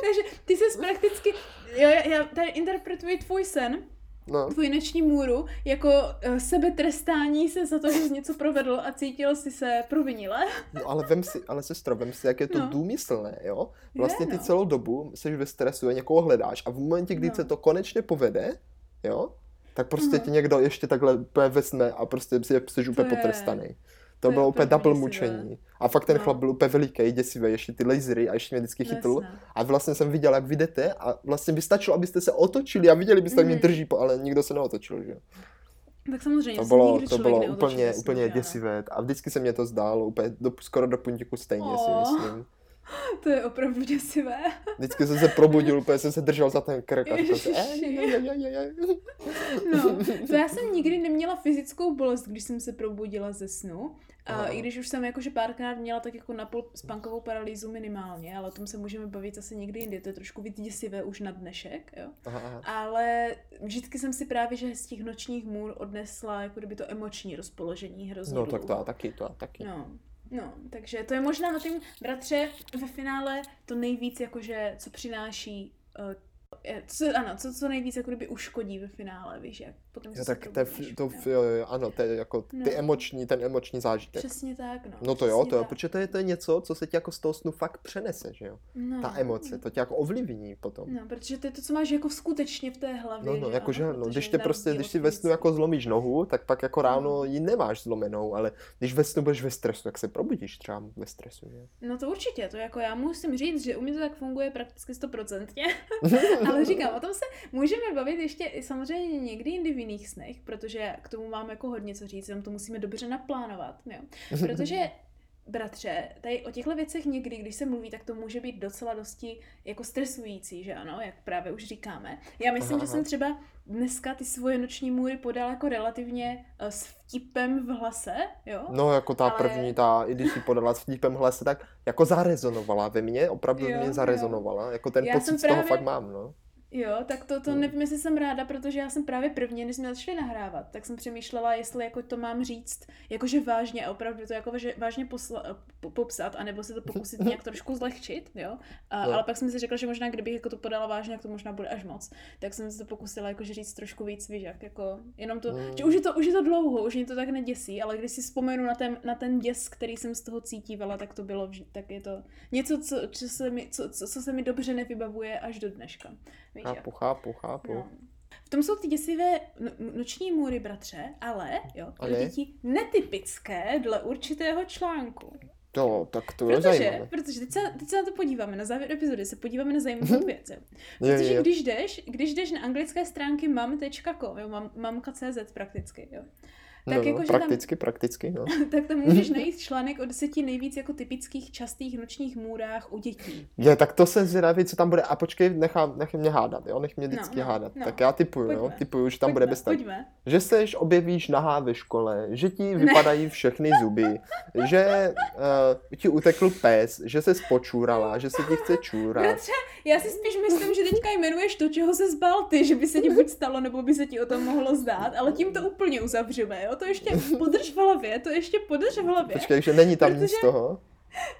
Takže ty jsi prakticky, jo, já, já tady interpretuji tvůj sen, No. tvůj noční můru jako uh, sebetrestání se za to, že jsi něco provedl a cítil si se provinile. No ale vem si, ale sestro, vem si, jak je to No. důmyslné, jo? Vlastně ty no. celou dobu jsi ve stresu, někoho hledáš a v momentě, kdy No. se to konečně povede, jo? Tak prostě Mhm. tě někdo ještě takhle vezme a prostě jsi, jsi úplně je- potrestaný. To, to bylo úplně double děsivé. mučení. A fakt ten No. chlap byl úplně veliký, děsivý, ještě ty lasery a ještě mě vždycky chytl. Jasné. A vlastně jsem viděl, jak vy jdete a vlastně by stačilo, abyste se otočili a viděli byste, jak mě Mhm. drží, ale nikdo se neotočil, že. Tak samozřejmě, To se bylo, to bylo úplně, úplně děsivé. A vždycky se mě to zdálo úplně do, skoro do puntíku stejně, si Oh. myslím. To je opravdu děsivé. Vždycky jsem se probudil, úplně jsem se držel za ten krk a si, Ježiši. "Ej, ej, ej, ej, ej." No, to já jsem nikdy neměla fyzickou bolest, když jsem se probudila ze snu. A i když už jsem jakože párkrát měla tak jako napůl spánkovou paralýzu minimálně, ale o tom se můžeme bavit zase někdy jindy, to je trošku víc děsivé už na dnešek, jo. Aha, aha. Ale vždycky jsem si právě, že z těch nočních můr odnesla jako kdyby to emoční rozpoložení hrozně No tak to já dlouho. taky, to já taky. No, no, takže to je možná na tím, bratře, ve finále to nejvíc jakože, co přináší, uh, co, ano, co, co nejvíc jako kdyby uškodí ve finále, víš, jak potom Jo, tak to, to, jo, jo, ano, to je jako ty No. emoční, ten emoční zážitek. Přesně tak, no. No to jo, to jo, tak. protože to je, to je něco, co se ti jako z toho snu fakt přenese, že jo. no. Ta emoce, to tě jako ovlivní potom. No, protože to je to, co máš jako skutečně v té hlavě. No, no, že jakože, ano, no, protože když tě prostě, když si ve snu jako zlomíš nohu, tak pak jako ráno No. ji nemáš zlomenou, ale když ve snu budeš ve stresu, tak se probudíš třeba ve stresu, že? No to určitě, to jako já musím říct, že u mě to tak funguje prakticky stoprocentně, ale říkám, o tom se můžeme bavit ještě i samozřejmě někdy jindy v jiných snech, protože k tomu mám jako hodně co říct, jenom to musíme dobře naplánovat, jo. Protože Bratře, tady o těchto věcech někdy, když se mluví, tak to může být docela dosti jako stresující, že ano, jak právě už říkáme. Já myslím, Aha, že aha. jsem třeba dneska ty svoje noční můry podala jako relativně uh, s vtipem v hlase, jo? No, jako ta Ale- první, ta, i když si podala s vtipem hlase, tak jako zarezonovala ve mně, opravdu Jo, mě jo. zarezonovala, jako ten Já pocit jsem z toho právě- fakt mám, no. Jo, tak to, to Hmm. nevím, jestli jsem ráda, protože já jsem právě prvně, než jsme začali nahrávat, tak jsem přemýšlela, jestli jako to mám říct, jakože vážně a opravdu to jako že vážně posla, po, popsat, anebo se to pokusit nějak trošku zlehčit, jo. A, No. Ale pak jsem si řekla, že možná kdybych jako to podala vážně, tak to možná bude až moc. Tak jsem se to pokusila jakože říct trošku víc, víš, jak jako, jenom to, Hmm. že už je to, už je to dlouho, už mě to tak neděsí, ale když si vzpomenu na ten, na ten děs, který jsem z toho cítívala, tak to bylo, vždy, tak je to něco, co, co, se mi, co, co, co se mi dobře nevybavuje až do dneška. Víš, jak? Chápu, chápu, chápu. No. V tom jsou ty děsivé no- noční můry, bratře, ale, jo, pro Ale? děti netypické dle určitého článku. Jo, tak to je Protože, zajímavé. protože teď, se, teď se na to podíváme, na závěr epizody se podíváme na zajímavou věc. jo. Je, Protože je. když jdeš, když jdeš na anglické stránky mam.com, jo, mam, mamka.cz prakticky, jo, tak no, no, jako, že tam- prakticky, prakticky, no. tak tam můžeš najít článek o deseti nejvíc jako typických častých nočních můrách u dětí. Je, tak to se zvědavý, co tam bude. A počkej, nechám, nech mě hádat, jo, nech mě vždycky no, hádat. no. Tak já typuju, jo, Pojďme. typuju, že tam bude Pojďme, bez tak. Pojďme. Že seš objevíš nahá ve škole, že ti vypadají všechny zuby, že uh, ti utekl pes, že se spočůrala, že se ti chce čůrat. Bratře, já si spíš myslím, že teďka jmenuješ to, čeho se zbal ty, že by se ti buď stalo, nebo by se ti o tom mohlo zdát, ale tím to úplně uzavřeme, jo? To ještě podrž v hlavě, to ještě podrž v hlavě. Počkej, že není tam nic Protože- z toho?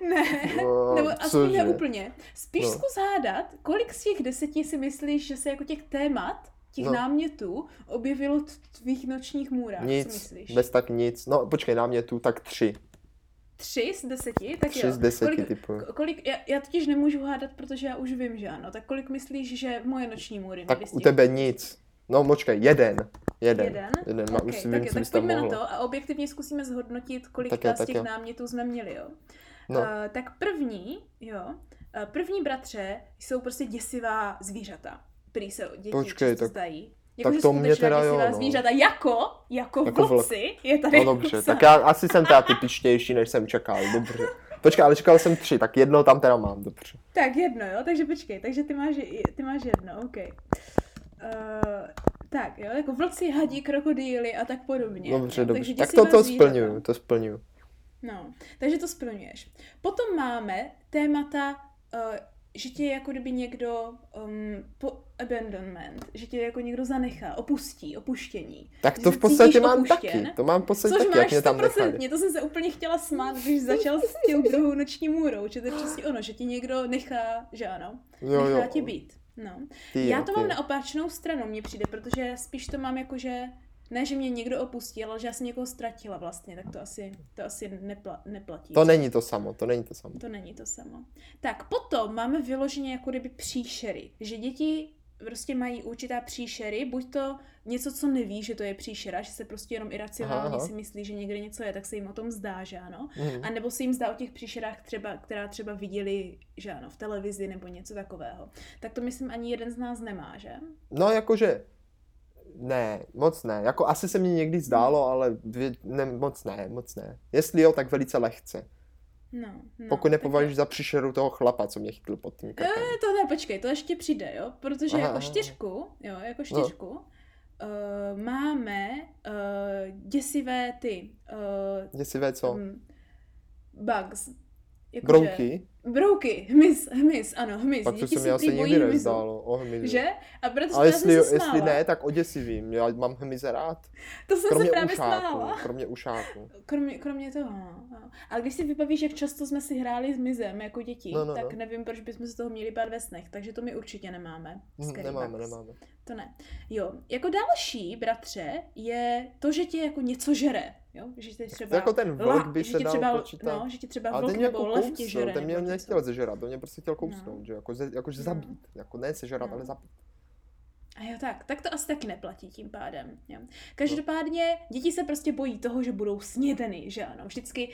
Ne, No, nebo aspoň ne úplně. Spíš No. zkus hádat, kolik z těch deseti si myslíš, že se jako těch témat, těch No. námětů objevilo v tvých nočních můrách, co Nic, myslíš? bez tak nic. No, počkej, na mě tu tak tři. Tři z deseti? Tak Tři jo. z deseti kolik, typuju. ko- kolik, já, já totiž nemůžu hádat, protože já už vím, že ano. Tak kolik myslíš, že moje noční můry Tak u tebe nic. No, počkej, jeden. Jeden. Jeden? Jeden, má, Okay, si tak, vím, tak tam pojďme na to a objektivně zkusíme zhodnotit, kolik Tak jo, z tak těch jo. námětů jsme měli, jo. No, Uh, tak první, jo, uh, první bratře jsou prostě děsivá zvířata, který se děti Počkej, často tak- zdají. tak Jakože to mě teda jo, no. zvířata, jako, jako, Jako vlci, je tady no dobře, napsáno. tak já asi jsem teda typičtější, než jsem čekal, dobře. Počkej, ale čekal jsem tři, tak jedno tam teda mám, dobře. Tak jedno, jo, takže počkej, takže ty máš, ty máš jedno, OK. Uh, tak, jo, jako vlci, hadi, krokodýly a tak podobně. Dobře, jo, dobře. takže Tak to, to splňuju, to splňuju. No, takže to splňuješ. Potom máme témata, uh, že tě jako kdyby někdo um, po abandonment, že tě jako někdo zanechá, opustí, opuštění. Tak to v podstatě mám opuštěn. taky. To mám v podstatě Což taky, jak máš mě tam nechali. 100%, to jsem se úplně chtěla smát, když začal s tím druhou noční můrou, že to je přesně ono, že ti někdo nechá, že ano, Jo, nechá jo. tě být. No. Ty Já to ty mám na opačnou stranu, mně přijde, protože spíš to mám jako, že ne, že mě někdo opustil, ale že já jsem někoho ztratila vlastně, tak to asi, to asi nepla, neplatí. To není to samo, to není to samo. To není to samo. Tak potom máme vyloženě jako kdyby příšery, že děti prostě mají určitá příšery, buď to něco, co neví, že to je příšera, že se prostě jenom iracionálně si myslí, že někde něco je, tak se jim o tom zdá, že ano. Mhm. A nebo se jim zdá o těch příšerách, třeba, která třeba viděli, že ano, v televizi nebo něco takového. Tak to myslím ani jeden z nás nemá, že? No jakože, ne, moc ne. Jako asi se mi někdy zdálo, ale ne, moc ne, moc ne. Jestli jo, tak velice lehce. No, no. Pokud nepovažuješ za příšeru toho chlapa, co mě chytl pod tím krkem. Eh, to ne, počkej, to ještě přijde, jo? Protože Aha, jako čtyřku, jo, jako čtyřku, uh, máme uh, děsivé ty, uh, Děsivé co? um, bugs. Jakože- Brouky? Brouky, hmyz, hmyz, ano, hmyz. Pak to Děti se mi asi nikdy nezdálo. O hmyzu. Že? A protože Ale jestli, se jestli ne, tak o děsivým. Já mám hmyze rád. To jsem Kromě se právě ušáků. smála. Kromě ušáků. Kromě, kromě toho, no. Ale když si vybavíš, jak často jsme si hráli s mizem jako děti, No, no, tak no. nevím, proč bychom se toho měli bát ve snech, takže to my určitě nemáme. Hm, Scary Nemáme, nemáme. To ne. Jo, jako další, bratře, je to, že tě jako něco žere, jo? Že tě třeba... Jako ten vlk by že se dal třeba, počítat. No, že ti třeba vlk nebo jako lev tě žere. ten mě nechtěl zežrat, on mě prostě chtěl kousnout, No. že jako, ze, jakože No. zabít, jako ne sežrat, No. ale zabít. A jo, tak, tak to asi taky neplatí tím pádem. Jo. Každopádně děti se prostě bojí toho, že budou snědeny, že ano. Vždycky,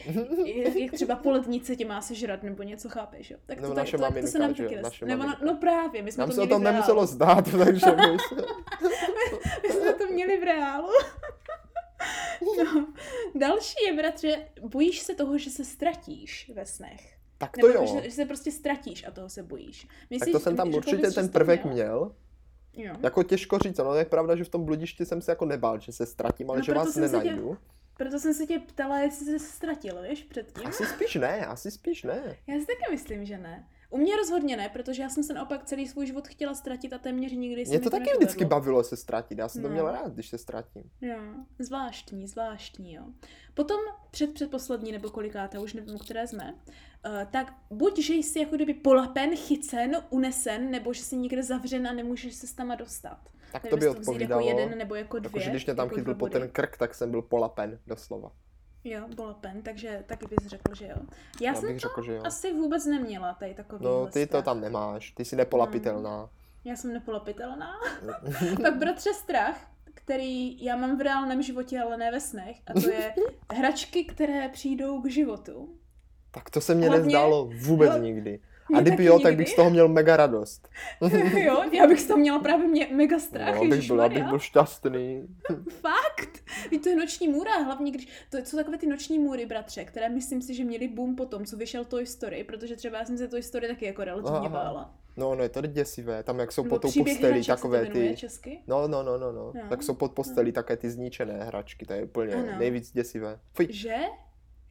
jak, třeba po lednice tě má sežrat nebo něco, chápeš, jo. Tak to, Nebo tak, to, to, maminka, se nám že taky nes- nebo na. No právě, my jsme Nám to se o tom v reálu. nemuselo zdát, takže my se... My jsme to měli v reálu. No. Další je, bratře, bojíš se toho, že se ztratíš ve snech. Tak to Nebo jo. Že, že se prostě ztratíš a toho se bojíš. Tak to jsem tam určitě ten to prvek měl? měl. Jo. Jako těžko říct, no je pravda, že v tom bludišti jsem se jako nebál, že se ztratím, ale No, že vás se tě- nenajdu. Proto jsem se tě ptala, jestli se ztratil, víš, předtím. Asi spíš ne, asi spíš ne. Já si taky myslím, že ne. U mě rozhodně ne, protože já jsem se naopak celý svůj život chtěla ztratit a téměř nikdy se Mě mi to taky nepovedlo. vždycky bavilo se ztratit, já jsem to No. měl rád, když se ztratím. Jo, zvláštní, zvláštní, jo. Potom před předposlední, nebo kolikáté, už nevím, které jsme, uh, tak buď, že jsi jako kdyby polapen, chycen, unesen, nebo že jsi někde zavřen a nemůžeš se s tama dostat. Tak to by vzít odpovídalo. Jako jeden nebo jako dvě. Jakože když mě tam jako chytl po ten krk, tak jsem byl polapen, doslova. Jo, polapen, takže taky bys řekl, že jo. Já, Já jsem bych to řekl, že jo. asi vůbec neměla, tady takový No, ty to tam nemáš, ty jsi nepolapitelná. Já jsem nepolapitelná. Pak bratře strach, který já mám v reálném životě, ale ne ve snech, a to je hračky, které přijdou k životu. Tak to se mně Hlavně- nezdálo vůbec hla- nikdy. A kdyby jo, tak bych z toho měl mega radost. jo, já bych z toho měla právě mě, mega strach, No, abych byl, ježišmarja. abych byl šťastný. Fakt? Víš, to je noční můra, hlavně když, to jsou takové ty noční můry, bratře, které myslím si, že měly boom po tom, co vyšel Toy Story, protože třeba já jsem se Toy Story taky jako relativně Aha. bála. No, no, je to děsivé, tam jak jsou Nebo pod tou postelí takové ty... česky. No, no, no, no, no. Jo. Tak jsou pod postelí také ty zničené hračky, to je úplně Ano. nejvíc děsivé. Fuj. Že?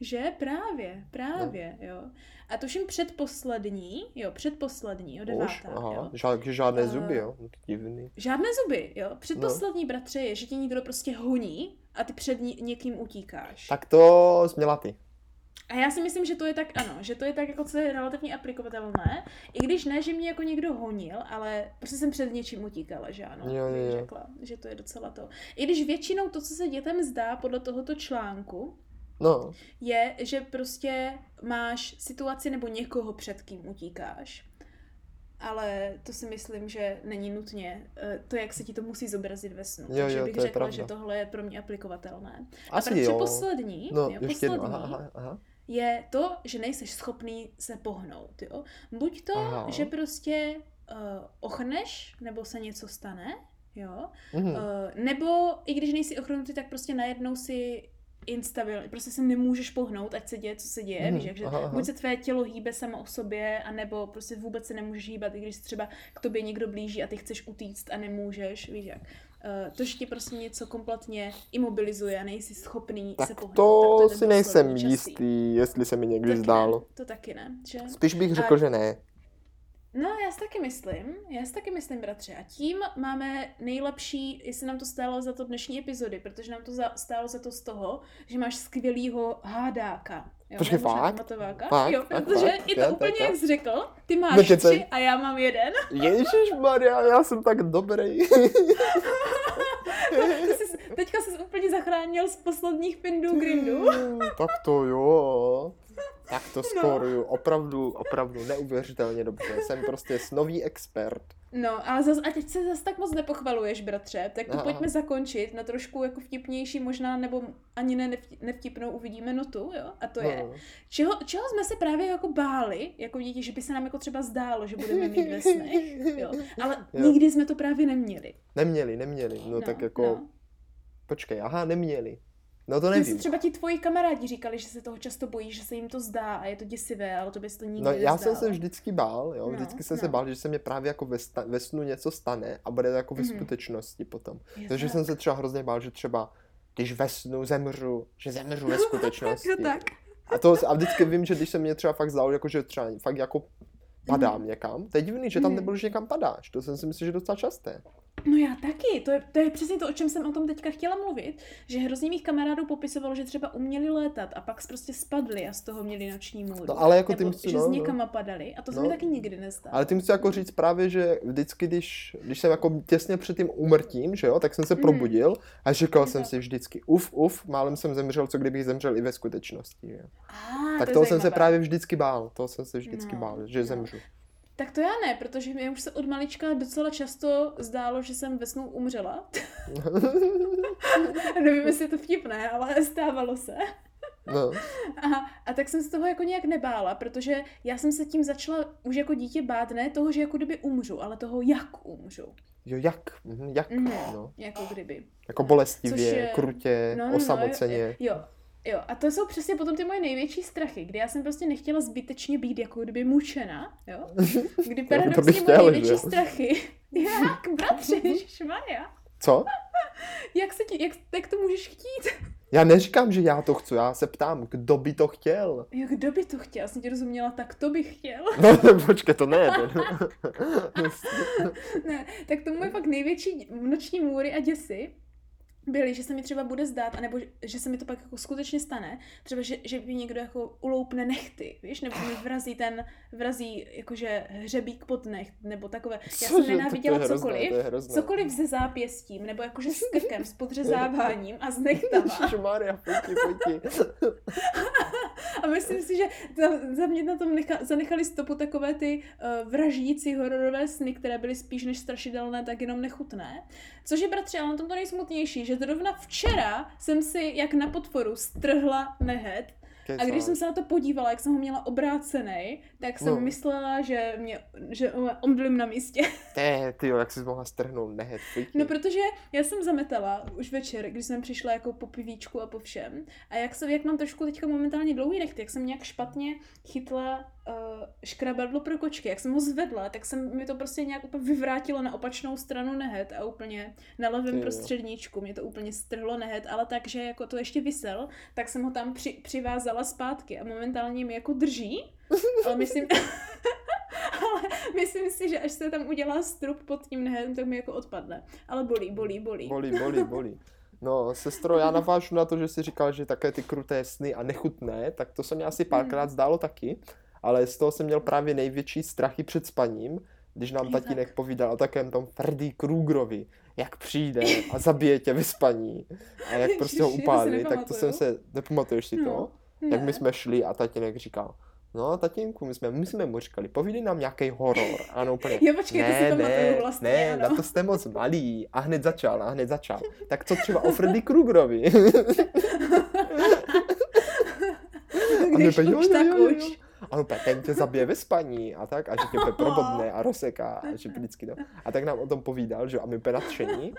Že? Právě, právě, No. jo. A tuším předposlední, jo, předposlední, jo, Už? devátá, Aha, jo. žád, žádné Eh, zuby, jo. No, divný. Žádné zuby, jo. No. Předposlední, bratře, je, že tě někdo prostě honí a ty před ní, někým utíkáš. Tak to jsi měla ty. A já si myslím, že to je tak, ano, že to je tak, jako co je relativně aplikovatelné. I když ne, že mě jako někdo honil, ale prostě jsem před něčím utíkala, že ano. Jo, jo. Řekla, že to je docela to. I když většinou to, co se dětem zdá podle tohoto článku, No, je, že prostě máš situaci nebo někoho, před kým utíkáš. Ale to si myslím, že není nutně eh, to, jak se ti to musí zobrazit ve snu. Jo, Takže jo, bych to řekla, že tohle je pro mě aplikovatelné. asi a protože jo. poslední, No, jo, ještě poslední jedno, aha, aha, aha. je to, že nejseš schopný se pohnout. Jo? Buď to, Aha. že prostě uh, ochneš, nebo se něco stane, jo? Mhm. Uh, nebo i když nejsi ochrnutý, tak prostě najednou si instabilní, prostě se nemůžeš pohnout, ať se děje, co se děje, Mhm, víš, jak, že aha, aha. buď se tvé tělo hýbe samo o sobě, anebo prostě vůbec se nemůžeš hýbat, i když třeba k tobě někdo blíží a ty chceš utíct a nemůžeš, víš jak. Uh, to, že tě prostě něco kompletně imobilizuje a nejsi schopný Tak se pohnout. to tak si nebylo nejsem častý. jistý, jestli se mi někdy zdálo. Ne, to taky ne, že? Spíš bych A- řekl, že ne. No, já si taky myslím, já si taky myslím, bratře. A tím máme nejlepší, jestli nám to stálo za to dnešní epizody, protože nám to za, stálo za to z toho, že máš skvělýho hádáka. Jo, Počkej, možná fakt? Fakt? Jo, Fakt, protože fakt? je to Jo, úplně, tak, jak jsi řekl, ty máš Nekecej. tři a já mám jeden. Ježíš Maria, já jsem tak dobrý. Jsi, teďka jsi úplně zachránil z posledních pindů Grindu. tak to jo. Tak to No. skoruju. Opravdu, opravdu neuvěřitelně dobře. Jsem prostě snový expert. No, ale zas, a teď se zase tak moc nepochvaluješ, bratře, tak to Aha. pojďme zakončit na trošku jako vtipnější, možná, nebo ani ne nevti- nevtipnou uvidíme notu, jo? A to je, No. čeho, čeho jsme se právě jako báli, jako děti, že by se nám jako třeba zdálo, že budeme mít ve snech, jo? Ale Jo. nikdy jsme to právě neměli. Neměli, neměli. No, tak jako, no. počkej, aha, neměli. No to Nevím. nevím. třeba ti tvoji kamarádi říkali, že se toho často bojí, že se jim to zdá a je to děsivé, ale to bys to nikdy No já jsem nezdálo. se vždycky bál, jo, No, vždycky jsem no. se bál, že se mě právě jako ve, sta- ve snu něco stane a bude to jako ve Mhm. skutečnosti potom. Je Takže tak. jsem se třeba hrozně bál, že třeba když ve snu zemřu, že zemřu ve skutečnosti. Jo, tak. A, to, a vždycky vím, že když se mě třeba fakt zdálo, jako, že třeba fakt jako padám Mhm. někam, to je divný, že tam Mhm. nebylo, že někam padáš. To jsem si myslel, že je docela časté. No já taky, to je, to je přesně to, o čem jsem o tom teďka chtěla mluvit, že hrozně mých kamarádů popisovalo, že třeba uměli létat a pak prostě spadli a z toho měli noční můru. No, ale jako Nebo, tím chci- že no, z no. někama padali a to se No. mi taky nikdy nestalo. Ale tím chci jako říct právě, že vždycky, když, když jsem jako těsně před tím umrtím, že jo, tak jsem se Mhm. probudil a říkal jsem tak. si vždycky, uf, uf, málem jsem zemřel, co kdybych zemřel i ve skutečnosti, že. Ah, Tak to toho jsem se právě vždycky bál, toho jsem se vždycky No, bál, že no. zemřu. Tak to já ne, protože mi už se od malička docela často zdálo, že jsem ve snu umřela. Nevím, jestli je to vtipné, ale stávalo se. no, A, a tak jsem se toho jako nějak nebála, protože já jsem se tím začala už jako dítě bát ne toho, že jako kdyby umřu, ale toho, jak umřu. jo, jak, mhm, jak, Mhm, no. Jako kdyby. Jako bolestivě, Což je- krutě, No, no, no, osamoceně. Jo, jo, a to jsou přesně potom ty moje největší strachy, kdy já jsem prostě nechtěla zbytečně být jako kdyby mučena, jo? Kdy paradoxně moje chtěl, největší že strachy, jak, bratře, ježišmarja, Co? jak se ti, jak, jak to můžeš chtít? Já neříkám, že já to chci, já se ptám, kdo by to chtěl. Jo, kdo by to chtěl? Já jsem ti rozuměla, tak to bych chtěl. No, počkej, to ne. ne, tak to moje fakt největší noční můry a děsy byly, že se mi třeba bude zdát, anebo že- že se mi to pak jako skutečně stane, třeba, že, že mi někdo jako uloupne nechty, víš, nebo mi vrazí ten, vrazí jakože hřebík pod necht, nebo takové. Já jsem to- to nenáviděla hrozné, cokoliv, to je hrozné. cokoliv se zápěstím, nebo jakože s krkem, s podřezáváním a s nechtama. Ježišmarja. A myslím si, že za, za mě na tom necha, zanechali stopu takové ty uh, vraždící hororové sny, které byly spíš než strašidelné, tak jenom nechutné. Což je, bratře, ale na tom to nejsmutnější, že zrovna včera jsem si jak na podporu strhla nehet a když jsem se na to podívala, jak jsem ho měla obrácený, tak jsem No. myslela, že mě, že omdlím na místě. Ne, ty jo, jak jsi mohla strhnout nehet. No, protože já jsem zametala už večer, když jsem přišla jako po pivíčku a po všem. A jak, jsem, jak mám trošku teďka momentálně dlouhý nechty, jak jsem nějak špatně chytla uh, škrabadlo pro kočky, jak jsem ho zvedla, tak jsem mi to prostě nějak úplně vyvrátilo na opačnou stranu nehet a úplně na levém prostředníčku mě to úplně strhlo nehet, ale tak, že jako to ještě vysel, tak jsem ho tam při, přivázala zpátky a momentálně mi jako drží, ale myslím, ale myslím si, že až se tam udělá strup pod tím nehem, tak mi jako odpadne. Ale bolí, bolí, bolí. Bolí, bolí, bolí. No, sestro, já navážu na to, že jsi říkal, že také ty kruté sny a nechutné, tak to se mi asi párkrát zdálo taky, ale z toho jsem měl právě největší strachy před spaním, když nám tatínek povídal o takém tom Freddy Kruegerovi, jak přijde a zabije tě ve spaní a jak prostě ho upálí, tak to jsem se, nepamatuješ si to? No, Jak ne. my jsme šli a tatínek říkal, no tatínku, my jsme, my jsme mu říkali, povídej nám nějaký horor. A no úplně, Jo, počkej, to si pamatuju vlastně, ne, ano. na to jste moc malý. A hned začal, a hned začal. Tak co třeba o Freddy Kruegerovi? A Když my úplně, už, tak už. A on úplně, ten tě zabije ve spaní a tak, a že tě probodne a rozseká a že vždycky to. A tak nám o tom povídal, že a my úplně nadšení.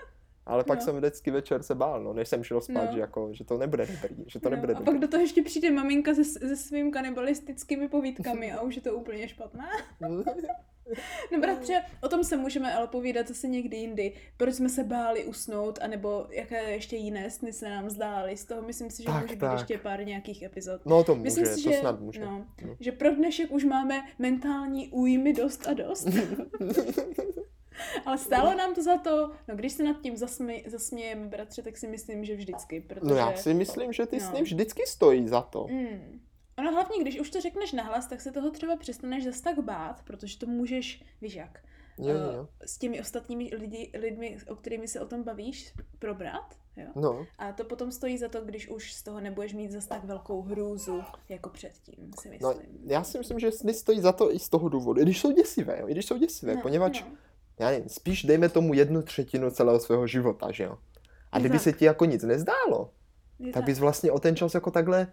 Ale pak No. jsem vždycky večer se bál, no, než jsem šel spát, No. že, jako, že to nebude dobrý, že to nebude no, a dobrý. pak do toho ještě přijde maminka se, se svým kanibalistickými povídkami a už je to úplně špatné. No bratře, o tom se můžeme ale povídat zase někdy jindy. Proč jsme se báli usnout, anebo jaké ještě jiné sny se nám zdály. Z toho myslím si, že Tak, může být tak. ještě pár nějakých epizod. No to může, Myslím si, to že, snad může. No, No. že pro dnešek už máme mentální újmy dost a dost. Ale stálo nám to za to, no když se nad tím zasmě, zasmějeme, bratře, tak si myslím, že vždycky, protože... No já si myslím, že ty No. sny vždycky stojí za to. Mm. Ono hlavně, když už to řekneš nahlas, tak se toho třeba přestaneš zas tak bát, protože to můžeš, víš jak, Jo, eh, jo. s těmi ostatními lidi, lidmi, o kterými se o tom bavíš, probrat, jo? No, A to potom stojí za to, když už z toho nebudeš mít zas tak velkou hrůzu, jako předtím, si no, myslím. já si myslím, že sny stojí za to i z toho důvodu, i když jsou děsivé, jo, i když jsou děsivé, No, poněvadž, no. Já nevím, spíš dejme tomu jednu třetinu celého svého života, že jo. A Je kdyby tak. se ti jako nic nezdálo, Je tak bys vlastně o ten čas jako takhle,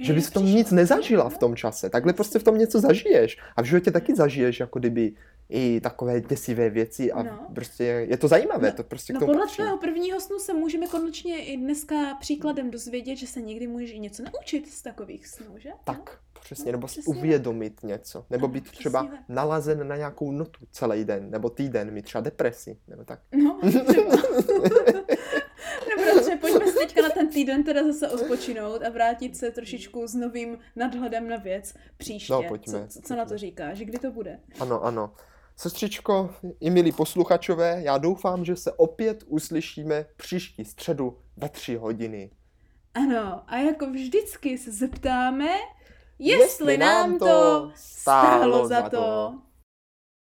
že bys v tom nic nezažila v tom čase. Takhle prostě v tom něco zažiješ. A v životě taky zažiješ jako kdyby i takové děsivé věci a No. prostě je to zajímavé, No, to prostě k No tomu podle patří. tvého prvního snu se můžeme konečně i dneska příkladem dozvědět, že se někdy můžeš i něco naučit z takových snů, že? Tak, přesně, nebo si přesně uvědomit něco, nebo být přesně třeba nalazen na nějakou notu celý den, nebo týden, mít třeba depresi, nebo tak. No, třeba. No bratře, pojďme si teďka na ten týden teda zase odpočinout a vrátit se trošičku s novým nadhledem na věc příště. No, pojďme, Co, co na to říkáš? Kdy to bude? Ano, ano. Sestřičko i milí posluchačové, já doufám, že se opět uslyšíme příští středu ve tři hodiny. Ano, a jako vždycky se zeptáme, jestli, nám to stálo za to.